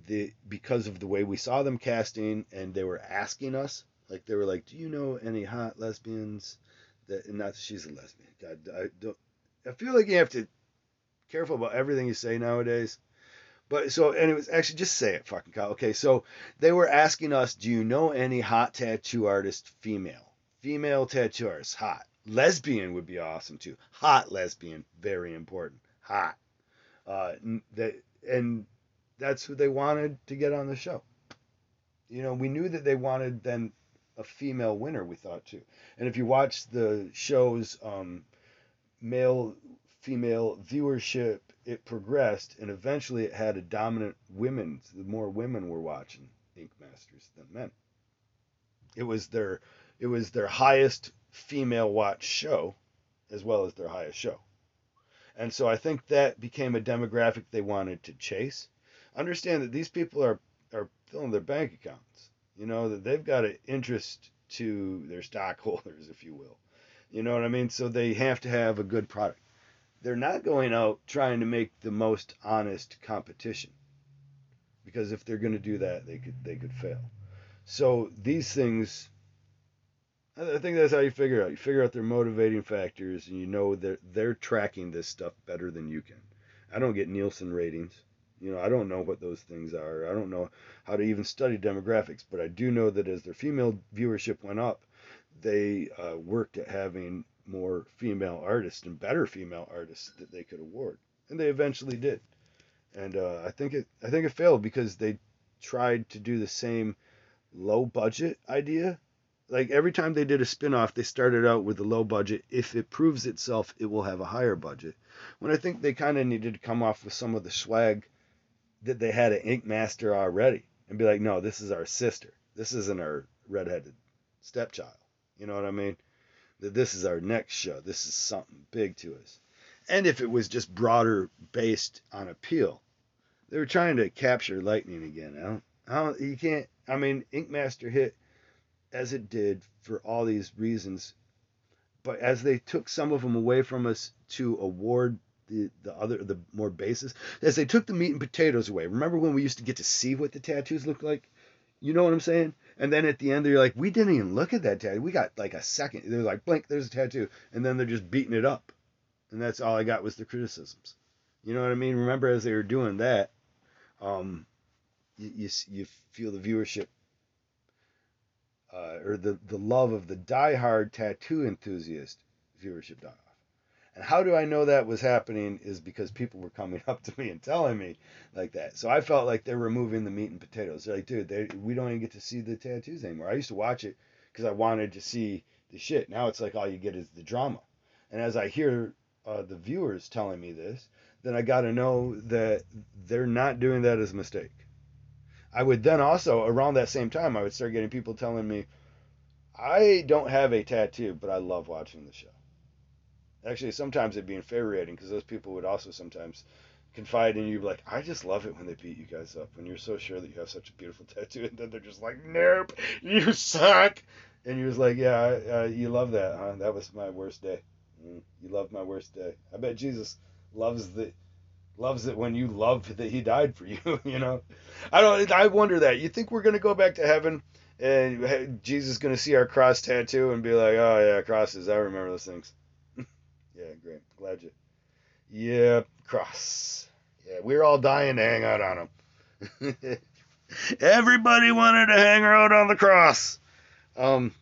Speaker 2: the because of the way we saw them casting and they were asking us like they were like do you know any hot lesbians that and not that she's a lesbian god i don't i feel like you have to careful about everything you say nowadays but so anyways actually just say it fucking okay so they were asking us do you know any hot tattoo artist female female tattoo artist hot lesbian would be awesome too hot lesbian very important hot uh that and that's who they wanted to get on the show. You know, we knew that they wanted then a female winner. We thought too, and if you watch the show's um, male female viewership, it progressed, and eventually it had a dominant women. The more women were watching Ink Masters than men. It was their it was their highest female watch show, as well as their highest show. And so I think that became a demographic they wanted to chase understand that these people are are filling their bank accounts. You know that they've got an interest to their stockholders, if you will. You know what I mean? So they have to have a good product. They're not going out trying to make the most honest competition. Because if they're going to do that, they could they could fail. So these things I think that's how you figure out. You figure out their motivating factors and you know that they're tracking this stuff better than you can. I don't get Nielsen ratings. You know, I don't know what those things are. I don't know how to even study demographics, but I do know that as their female viewership went up, they uh, worked at having more female artists and better female artists that they could award, and they eventually did. And uh, I think it, I think it failed because they tried to do the same low budget idea. Like every time they did a spin-off, they started out with a low budget. If it proves itself, it will have a higher budget. When I think they kind of needed to come off with some of the swag that they had an ink master already and be like, no, this is our sister. This isn't our redheaded stepchild. You know what I mean? That this is our next show. This is something big to us. And if it was just broader based on appeal, they were trying to capture lightning again. I don't, I don't, you can't, I mean, Ink Master hit as it did for all these reasons. But as they took some of them away from us to award the the other the more bases as they took the meat and potatoes away. Remember when we used to get to see what the tattoos looked like? You know what I'm saying? And then at the end they're like, we didn't even look at that tattoo. We got like a second. They're like, blink, there's a tattoo, and then they're just beating it up, and that's all I got was the criticisms. You know what I mean? Remember as they were doing that, um, you you, you feel the viewership. Uh, or the, the love of the die-hard tattoo enthusiast viewership die and how do I know that was happening is because people were coming up to me and telling me like that. So I felt like they're removing the meat and potatoes. They're like, dude, they, we don't even get to see the tattoos anymore. I used to watch it because I wanted to see the shit. Now it's like all you get is the drama. And as I hear uh, the viewers telling me this, then I got to know that they're not doing that as a mistake. I would then also, around that same time, I would start getting people telling me, I don't have a tattoo, but I love watching the show. Actually, sometimes it'd be infuriating because those people would also sometimes confide in you, like, I just love it when they beat you guys up when you're so sure that you have such a beautiful tattoo, and then they're just like, nope, you suck. And you was like, yeah, uh, you love that, huh? That was my worst day. Mm, you loved my worst day. I bet Jesus loves the loves it when you love that he died for you. you know, I don't. I wonder that. You think we're gonna go back to heaven? And Jesus is gonna see our cross tattoo and be like, "Oh yeah, crosses. I remember those things." Yeah. Great. Glad you. Yeah, cross. Yeah, we are all dying to hang out on him. Everybody wanted to hang out on the cross. Um.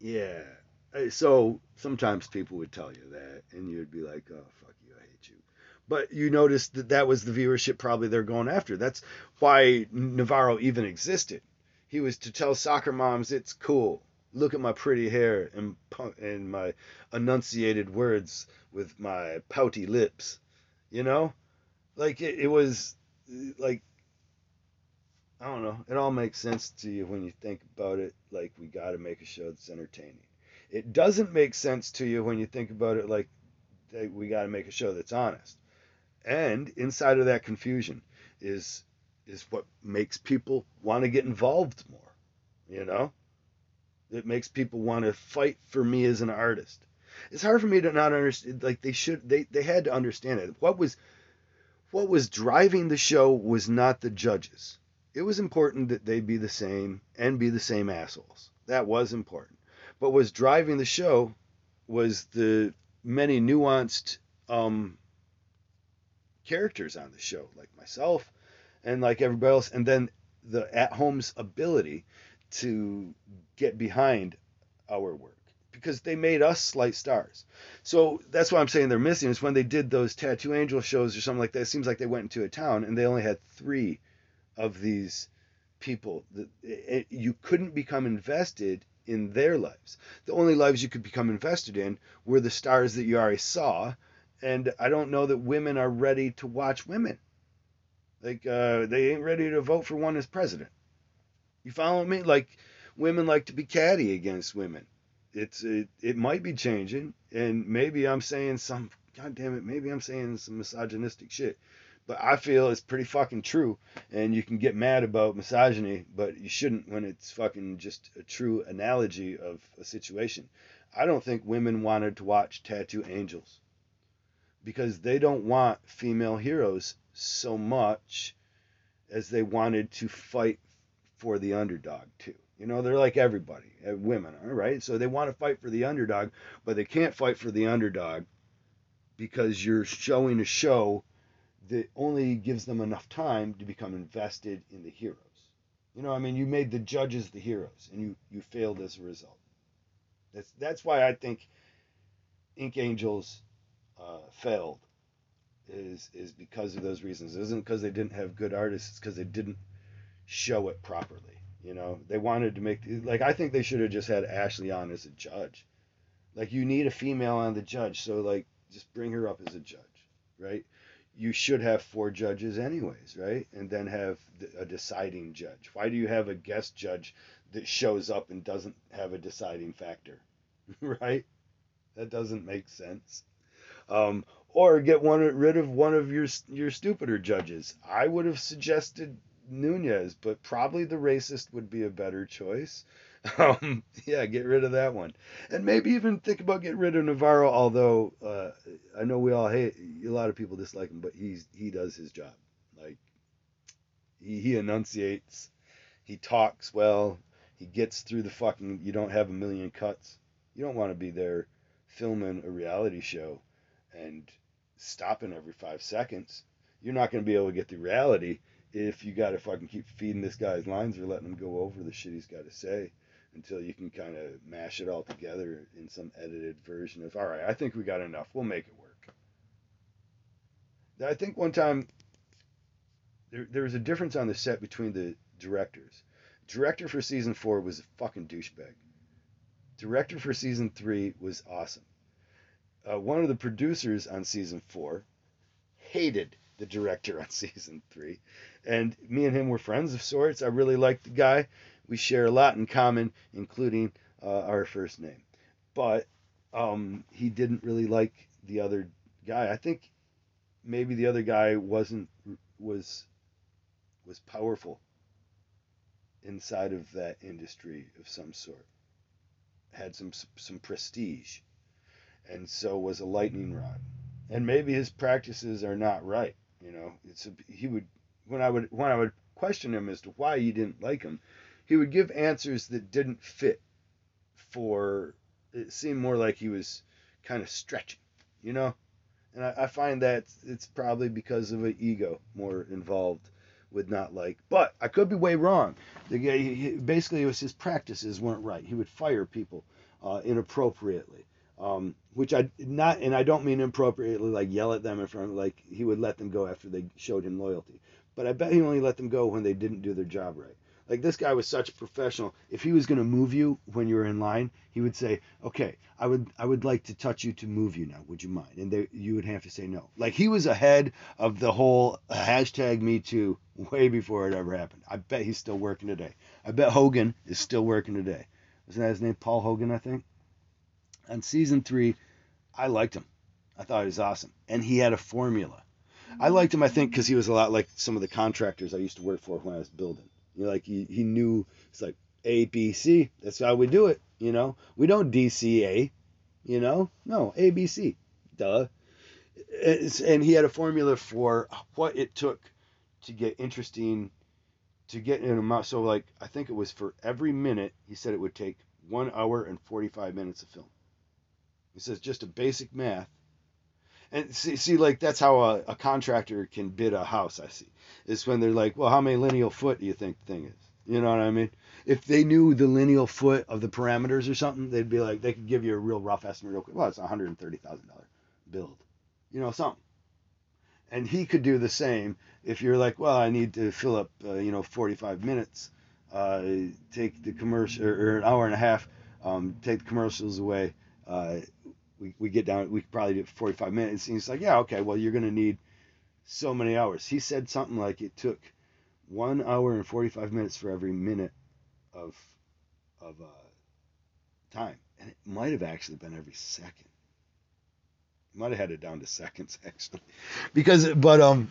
Speaker 2: Yeah. So sometimes people would tell you that, and you'd be like, "Oh, fuck you, I hate you." But you noticed that that was the viewership probably they're going after. That's why Navarro even existed. He was to tell soccer moms it's cool. Look at my pretty hair and and my enunciated words with my pouty lips. You know, like it, it was like I don't know. It all makes sense to you when you think about it. Like we got to make a show that's entertaining. It doesn't make sense to you when you think about it like we got to make a show that's honest. And inside of that confusion is is what makes people want to get involved more. You know, it makes people want to fight for me as an artist. It's hard for me to not understand. Like they should, they they had to understand it. What was what was driving the show was not the judges. It was important that they be the same and be the same assholes. That was important. But what was driving the show was the many nuanced um, characters on the show, like myself and like everybody else, and then the at home's ability to get behind our work because they made us slight stars. So that's why I'm saying they're missing is when they did those Tattoo Angel shows or something like that. It seems like they went into a town and they only had three of these people. That it, you couldn't become invested in their lives. The only lives you could become invested in were the stars that you already saw. And I don't know that women are ready to watch women. Like uh, they ain't ready to vote for one as president. You follow me? Like women like to be catty against women. It's it, it might be changing, and maybe I'm saying some. God damn it, maybe I'm saying some misogynistic shit. But I feel it's pretty fucking true, and you can get mad about misogyny, but you shouldn't when it's fucking just a true analogy of a situation. I don't think women wanted to watch Tattoo Angels because they don't want female heroes so much as they wanted to fight for the underdog too. You know, they're like everybody, uh, women are, right? So they want to fight for the underdog, but they can't fight for the underdog because you're showing a show that only gives them enough time to become invested in the heroes. You know, I mean, you made the judges the heroes, and you you failed as a result. That's that's why I think Ink Angels uh, failed is is because of those reasons. It isn't because they didn't have good artists. It's because they didn't show it properly. You know, they wanted to make like I think they should have just had Ashley on as a judge. Like you need a female on the judge, so like just bring her up as a judge, right? You should have four judges anyways, right? And then have a deciding judge. Why do you have a guest judge that shows up and doesn't have a deciding factor, right? That doesn't make sense. Um, or get one rid of one of your your stupider judges. I would have suggested Nunez, but probably the racist would be a better choice. Um, yeah, get rid of that one, and maybe even think about getting rid of Navarro. Although uh, I know we all hate a lot of people dislike him, but he's he does his job. Like he, he enunciates, he talks well, he gets through the fucking. You don't have a million cuts. You don't want to be there filming a reality show and stopping every five seconds. You're not going to be able to get the reality if you got to fucking keep feeding this guy's lines or letting him go over the shit he's got to say until you can kind of mash it all together in some edited version of, all right, I think we got enough. We'll make it work. I think one time there, there was a difference on the set between the directors. Director for season four was a fucking douchebag. Director for season three was awesome. Uh, one of the producers on season four hated the director on season three. And me and him were friends of sorts. I really liked the guy. We share a lot in common, including uh, our first name. But um, he didn't really like the other guy. I think maybe the other guy wasn't was was powerful inside of that industry of some sort. Had some some prestige, and so was a lightning rod. And maybe his practices are not right. You know, it's a, he would when I would when I would question him as to why he didn't like him, he would give answers that didn't fit for it seemed more like he was
Speaker 1: kind of stretching, you know. And I, I find that it's probably because of an ego more involved with not like. But I could be way wrong. The guy he, basically it was his practices weren't right. He would fire people uh, inappropriately. Um, which I not, and I don't mean inappropriately like yell at them in front. Like he would let them go after they showed him loyalty. But I bet he only let them go when they didn't do their job right. Like this guy was such a professional. If he was going to move you when you were in line, he would say, "Okay, I would I would like to touch you to move you now. Would you mind?" And they, you would have to say no. Like he was ahead of the whole hashtag Me Too way before it ever happened. I bet he's still working today. I bet Hogan is still working today. Wasn't that his name? Paul Hogan, I think. On season three, I liked him. I thought he was awesome, and he had a formula. I mm-hmm. liked him, I think, because he was a lot like some of the contractors I used to work for when I was building. You know, like he, he knew it's like A B C. That's how we do it. You know, we don't DCA. You know, no A B C. Duh. It's, and he had a formula for what it took to get interesting, to get in amount. So like I think it was for every minute he said it would take one hour and forty five minutes of film. He says just a basic math. And see, see like that's how a, a, contractor can bid a house i see is when they're like well how many lineal foot do you think the thing is? You know what i mean? If they knew the lineal foot of the parameters or something they'd be like they could give you a real rough estimate real quick. Well it's a $130000 build you know something. And he could do the same if you're like well i need to fill up uh, you know 45 minutes uh, take the commercial or, or, an hour and a half um, take the commercials away uh, we, we get down, we probably do 45 minutes. And he's like, yeah, okay, well, you're going to need so many hours. He said something like it took one hour and 45 minutes for every minute of, of uh, time. And it might have actually been every second. Might have had it down to seconds, actually. Because, but, um,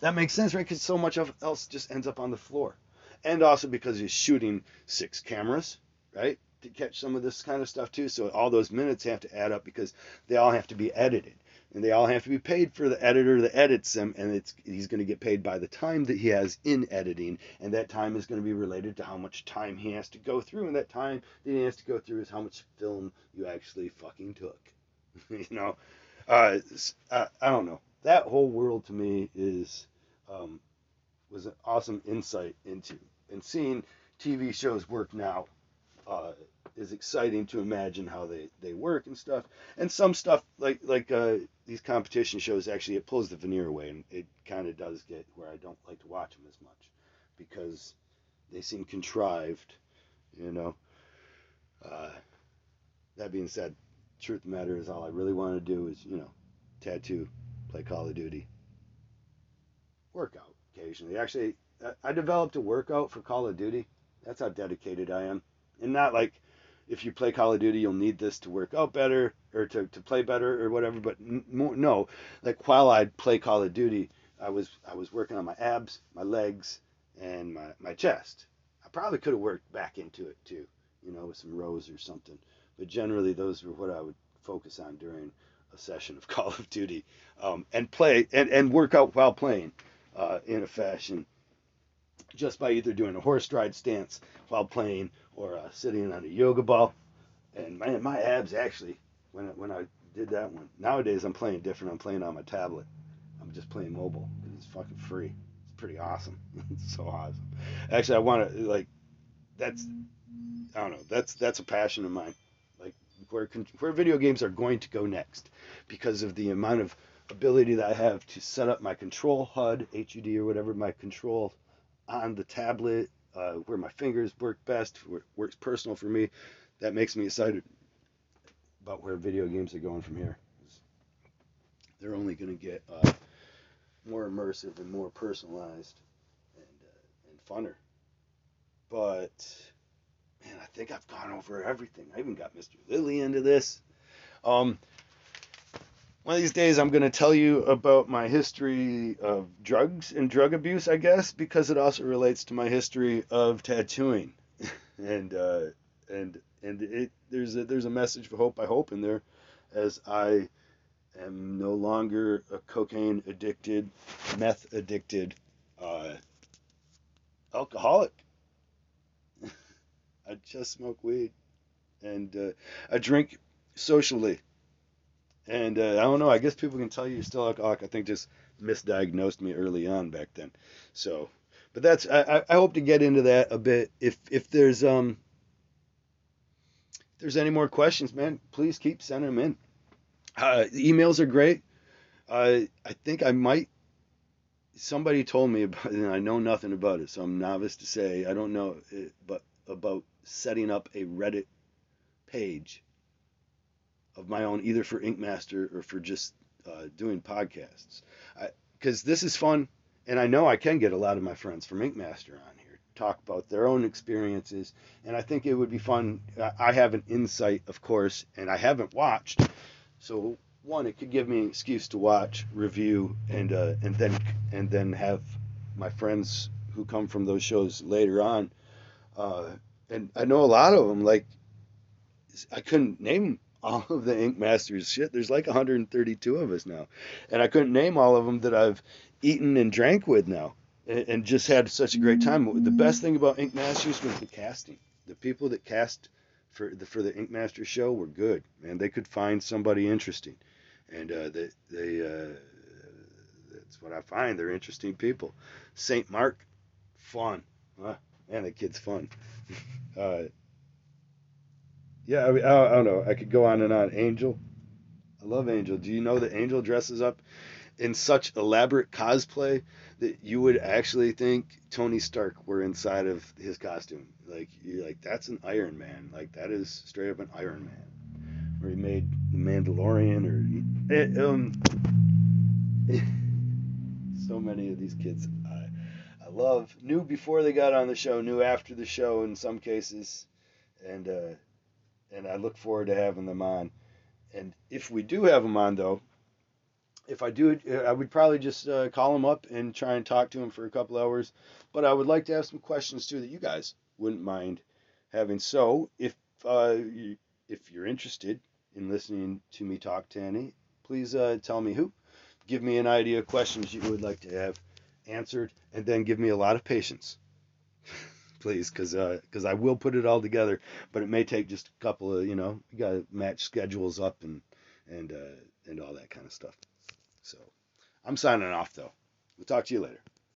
Speaker 1: that makes sense, right? Because so much of else just ends up on the floor. And also because he's shooting six cameras, right? To catch some of this kind of stuff too. So all those minutes have to add up because they all have to be edited. And they all have to be paid for the editor that edits them and it's he's going to get paid by the time that he has in editing. And that time is going to be related to how much time he has to go through. And that time that he has to go through is how much film you actually fucking took. You know? Uh, I, I don't know. That whole world to me is um, was an awesome insight into and seeing tv shows work now uh, is exciting to imagine how they, they work and stuff. And some stuff like like uh, these competition shows actually it pulls the veneer away and it kind of does get where I don't like to watch them as much because they seem contrived, you know. Uh, that being said, truth of the matter is all I really want to do is you know tattoo, play Call of Duty, workout occasionally. Actually, I developed a workout for Call of Duty. That's how dedicated I am. And not like if you play Call of Duty, you'll need this to work out better or to, to play better or whatever. But no, like while I'd play Call of Duty, I was I was working on my abs, my legs, and my, my chest. I probably could have worked back into it too, you know, with some rows or something. But generally, those were what I would focus on during a session of Call of Duty, um, and play and, and work out while playing uh, in a fashion just by either doing a horse stride stance while playing or uh, sitting on a yoga ball. And man, my abs actually, when when I did that one, nowadays I'm playing different. I'm playing on my tablet. I'm just playing mobile because it's fucking free. It's pretty awesome. it's so awesome. Actually, I want to like that's I don't know. That's that's a passion of mine. Like where where video games are going to go next because of the amount of ability that I have to set up my control HUD, HUD or whatever my control on the tablet uh, where my fingers work best, works personal for me. That makes me excited about where video games are going from here. They're only going to get uh, more immersive and more personalized and, uh, and funner. But man, I think I've gone over everything. I even got Mr. Lilly into this. Um, one of these days I'm going to tell you about my history of drugs and drug abuse, I guess, because it also relates to my history of tattooing. and uh, and and it there's a there's a message of hope I hope in there as I am no longer a cocaine addicted, meth addicted uh, alcoholic. I just smoke weed and uh, I drink socially And uh, I don't know. I guess people can tell you still alcoholic. I think just misdiagnosed me early on back then. So, but that's I, I hope to get into that a bit. If if there's um if there's any more questions, man, please keep sending them in. Uh, emails are great. Uh, I think I might. Somebody told me about and I know nothing about it, so I'm novice to say I don't know, it, but about setting up a Reddit page of my own, either for Ink Master or for just uh, doing podcasts. Because this is fun, and I know I can get a lot of my friends from Ink Master on here talk about their own experiences, and I think it would be fun. I have an insight, of course, and I haven't watched, so one, it could give me an excuse to watch, review, and uh, and then and then have my friends who come from those shows later on. Uh, and I know a lot of them. Like I couldn't name all of the Ink Masters. Shit, there's like 132 of us now, and I couldn't name all of them that I've eaten and drank with now, and, and just had such a great time. The best thing about Ink Masters was the casting. The people that cast for the for the Ink Master show were good, man. They could find somebody interesting, and uh, they they uh, that's what I find. They're interesting people. Saint Mark, fun, huh? man. The kid's fun. uh, yeah, I, mean, I, I don't know. I could go on and on. Angel, I love Angel. Do you know that Angel dresses up in such elaborate cosplay that you would actually think Tony Stark were inside of his costume? Like you're like that's an Iron Man. Like that is straight up an Iron Man. Or he made the Mandalorian, or um, so many of these kids I, I love knew before they got on the show, knew after the show in some cases, and uh, and I look forward to having them on. And if we do have them on, though, if I do, I would probably just uh, call them up and try and talk to them for a couple hours. But I would like to have some questions too that you guys wouldn't mind having. So if uh, you, if you're interested in listening to me talk to any, please uh, tell me who. Give me an idea of questions you would like to have answered, and then give me a lot of patience. Please, because because uh, I will put it all together, but it may take just a couple of you know you got to match schedules up and and uh, and all that kind of stuff. So I'm signing off though. We'll talk to you later.